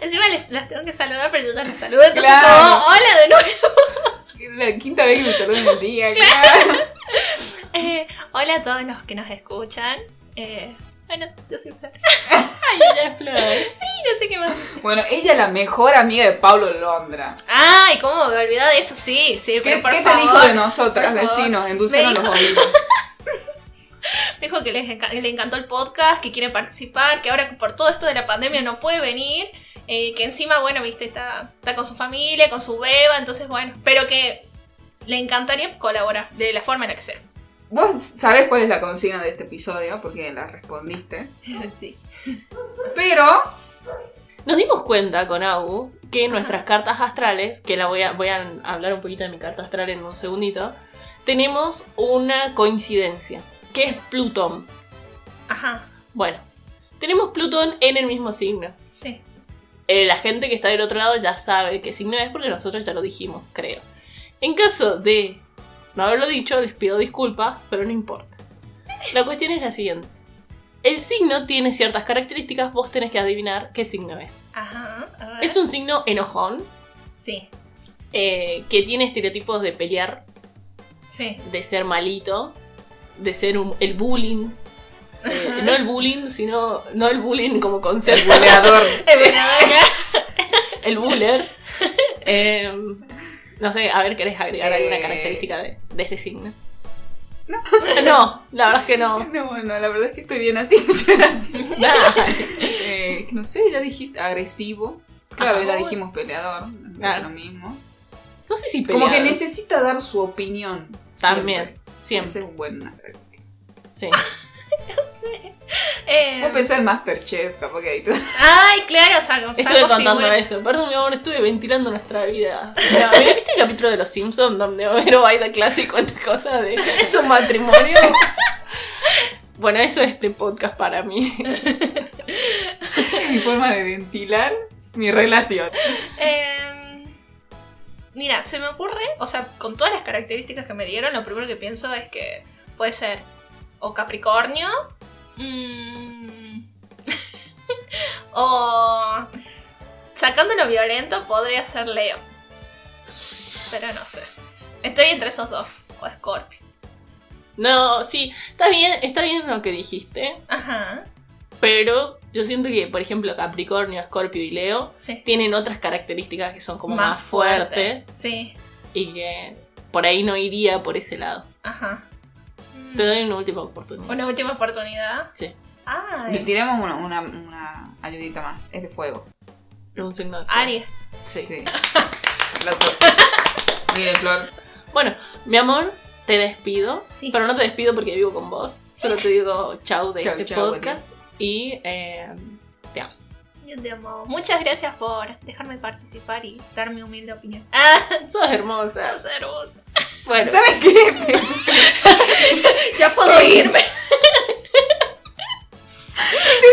Encima les, las tengo que saludar, pero yo ya las saludo. Entonces, Claro. como, hola de nuevo. la quinta vez que me saludan el día, claro. Eh, hola a todos los que nos escuchan. Eh, bueno, yo soy Flor. Ay, ella es Flor. Y no sé qué más. Bueno, ella es la mejor amiga de Pablo Londra. Ay, ¿cómo me olvidé de eso? Sí, sí, ¿Qué, pero por qué te dijo de nosotras, vecinos? Endulcenos Me los dijo- oídos. Me dijo que les enca- le encantó el podcast, que quiere participar, que ahora por todo esto de la pandemia no puede venir, eh, que encima, bueno, viste, está, está con su familia, con su beba, entonces bueno, pero que le encantaría colaborar de la forma en la que sea. Vos sabés cuál es la consigna de este episodio, porque la respondiste. Sí. Pero, Nos dimos cuenta con Agu que nuestras cartas astrales, que la voy a, voy a hablar un poquito de mi carta astral en un segundito, tenemos una coincidencia, que es Plutón. Ajá, Bueno, tenemos Plutón en el mismo signo. sí. Eh, la gente que está del otro lado ya sabe qué signo es porque nosotros ya lo dijimos, creo. En caso de no haberlo dicho, les pido disculpas, pero no importa. La cuestión es la siguiente. El signo tiene ciertas características, vos tenés que adivinar qué signo es. Ajá, a ver. Es un signo enojón, Sí, eh, que tiene estereotipos de pelear, sí. de ser malito, de ser un- el bullying. Eh, no el bullying, sino. No el bullying como concepto. El ya. el buller. Eh, no sé, a ver, ¿querés agregar alguna Eh. característica de, de este signo? No. No, la verdad es que no. No, bueno, la verdad es que estoy bien así. Eh, no sé, ya dijiste agresivo. Claro, Ajá. ya dijimos peleador. Es Claro. lo mismo. No sé si Como que necesita dar su opinión. También, Siempre. siempre. Ese es un buen. Sí. no sé. Eh, Vos pensás en Masterchef, capaz que ahí tú- Ay, claro, o sea, Estuve contando figuras. eso. Perdón, mi amor, estuve ventilando nuestra vida. Mira, ¿Viste el capítulo de Los Simpsons donde Homero va a clase y cuenta cosas de su matrimonio? Bueno, eso es este podcast para mí. mi forma de ventilar mi relación. Eh, mira, se me ocurre, o sea, con todas las características que me dieron, lo primero que pienso es que puede ser o Capricornio, mm, o sacando lo violento podría ser Leo. Pero no sé. Estoy entre esos dos. O Scorpio. No, sí, está bien, está bien lo que dijiste, Ajá. pero yo siento que, por ejemplo, Capricornio, Escorpio y Leo Sí. tienen otras características que son como más, fuertes Sí. y que por ahí no iría por ese lado. Ajá. Te doy una última oportunidad. Una última oportunidad. Sí, Ay. Tiremos una, una, una ayudita más. Es de fuego. es un signo de fuego. Aries. Sí. Sí. La so- Mire, Flor. Bueno, mi amor, te despido, Sí. pero no te despido porque vivo con vos. Solo te digo chau de Chau, este chau, podcast y eh, te amo. Yo te amo. Muchas gracias por dejarme participar y dar mi humilde opinión. Ah, Sos hermosa. sos hermosa. Bueno, ¿Sabes qué? Ya puedo irme.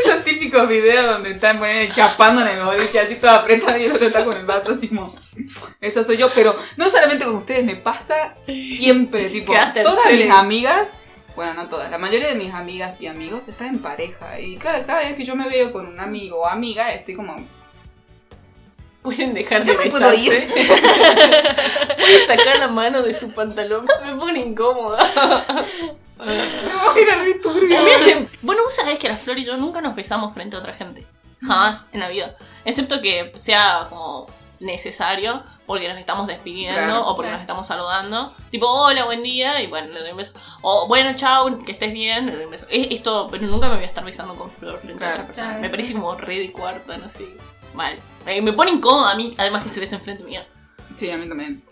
Esos típicos videos donde están poniendo, chapando en el boliche así todo apretado y el otro está con el vaso así como. Esa soy yo, pero no solamente con ustedes, me pasa siempre. Tipo, todas serio. mis amigas, bueno, no todas, la mayoría de mis amigas y amigos están en pareja. Y cada vez que yo me veo con un amigo o amiga, estoy como. Pueden dejar de besarse. Pueden sacar la mano de su pantalón. Me pone incómoda. Me a hacen- Bueno, vos sabés que la Flor y yo nunca nos besamos frente a otra gente. Jamás en la vida. Excepto que sea como necesario porque nos estamos despidiendo Claro, o porque claro. nos estamos saludando. Tipo, hola, buen día, y bueno, le doy un beso. O bueno, chao, que estés bien, le doy un beso. Es, esto, pero nunca me voy a estar besando con Flor frente a Claro, otra persona. Me parece como re de cuarta, no sé. Mal. Eh, Me pone incómoda a mí, además que se besen frente mía. Sí, a mí también.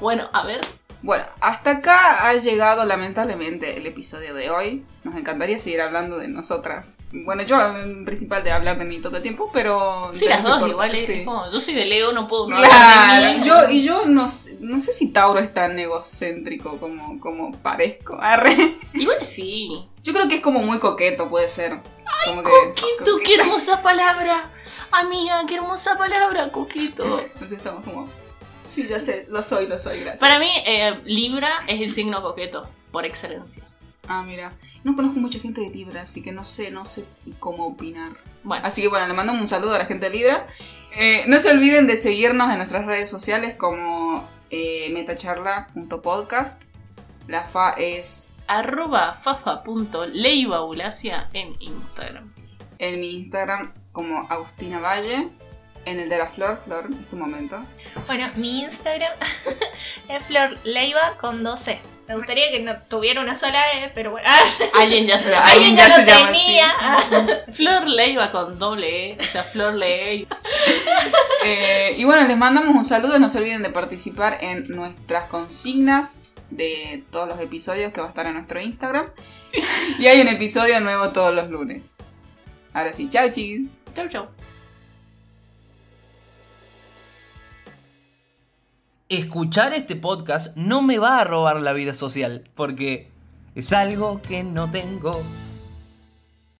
Bueno, a ver. Bueno, hasta acá ha llegado lamentablemente el episodio de hoy. Nos encantaría seguir hablando de nosotras. Bueno, yo en principal de hablar de mí todo el tiempo, pero... Sí, las dos igual. es- sí. es como, yo soy de Leo, no puedo no hablar de Claro, mí. yo, y yo no, sé- no sé si Tauro es tan egocéntrico como, como parezco. Arre. Igual sí. Yo creo que es como muy coqueto, puede ser. Como que- Coquito, qué hermosa palabra. Amiga, qué hermosa palabra, coquito. Entonces estamos como... Sí, ya sé, lo soy, lo soy, gracias. Para mí, eh, Libra es el signo coqueto, por excelencia. Ah, mira. No conozco mucha gente de Libra, así que no sé, no sé cómo opinar. Bueno, Así que bueno, le mandamos un saludo a la gente de Libra. Eh, no se olviden de seguirnos en nuestras redes sociales como eh, metacharla.podcast. La fa es arroba fafa.leibaulacia en Instagram. en mi Instagram como Agustina Valle. En el de la Flor, Flor, en este momento. Bueno, mi Instagram es Flor Leiva con 12. Me gustaría que no tuviera una sola E, pero bueno. Ah, Alguien ya se alguien ya ya, se lo llama tenía. Flor Leiva con doble E, o sea, Flor Ley. Eh, y bueno, les mandamos un saludo. No se olviden de participar en nuestras consignas de todos los episodios que va a estar en nuestro Instagram. Y hay un episodio nuevo todos los lunes. Ahora sí, chao chis. Chau, chau. Escuchar este podcast no me va a robar la vida social, porque es algo que no tengo.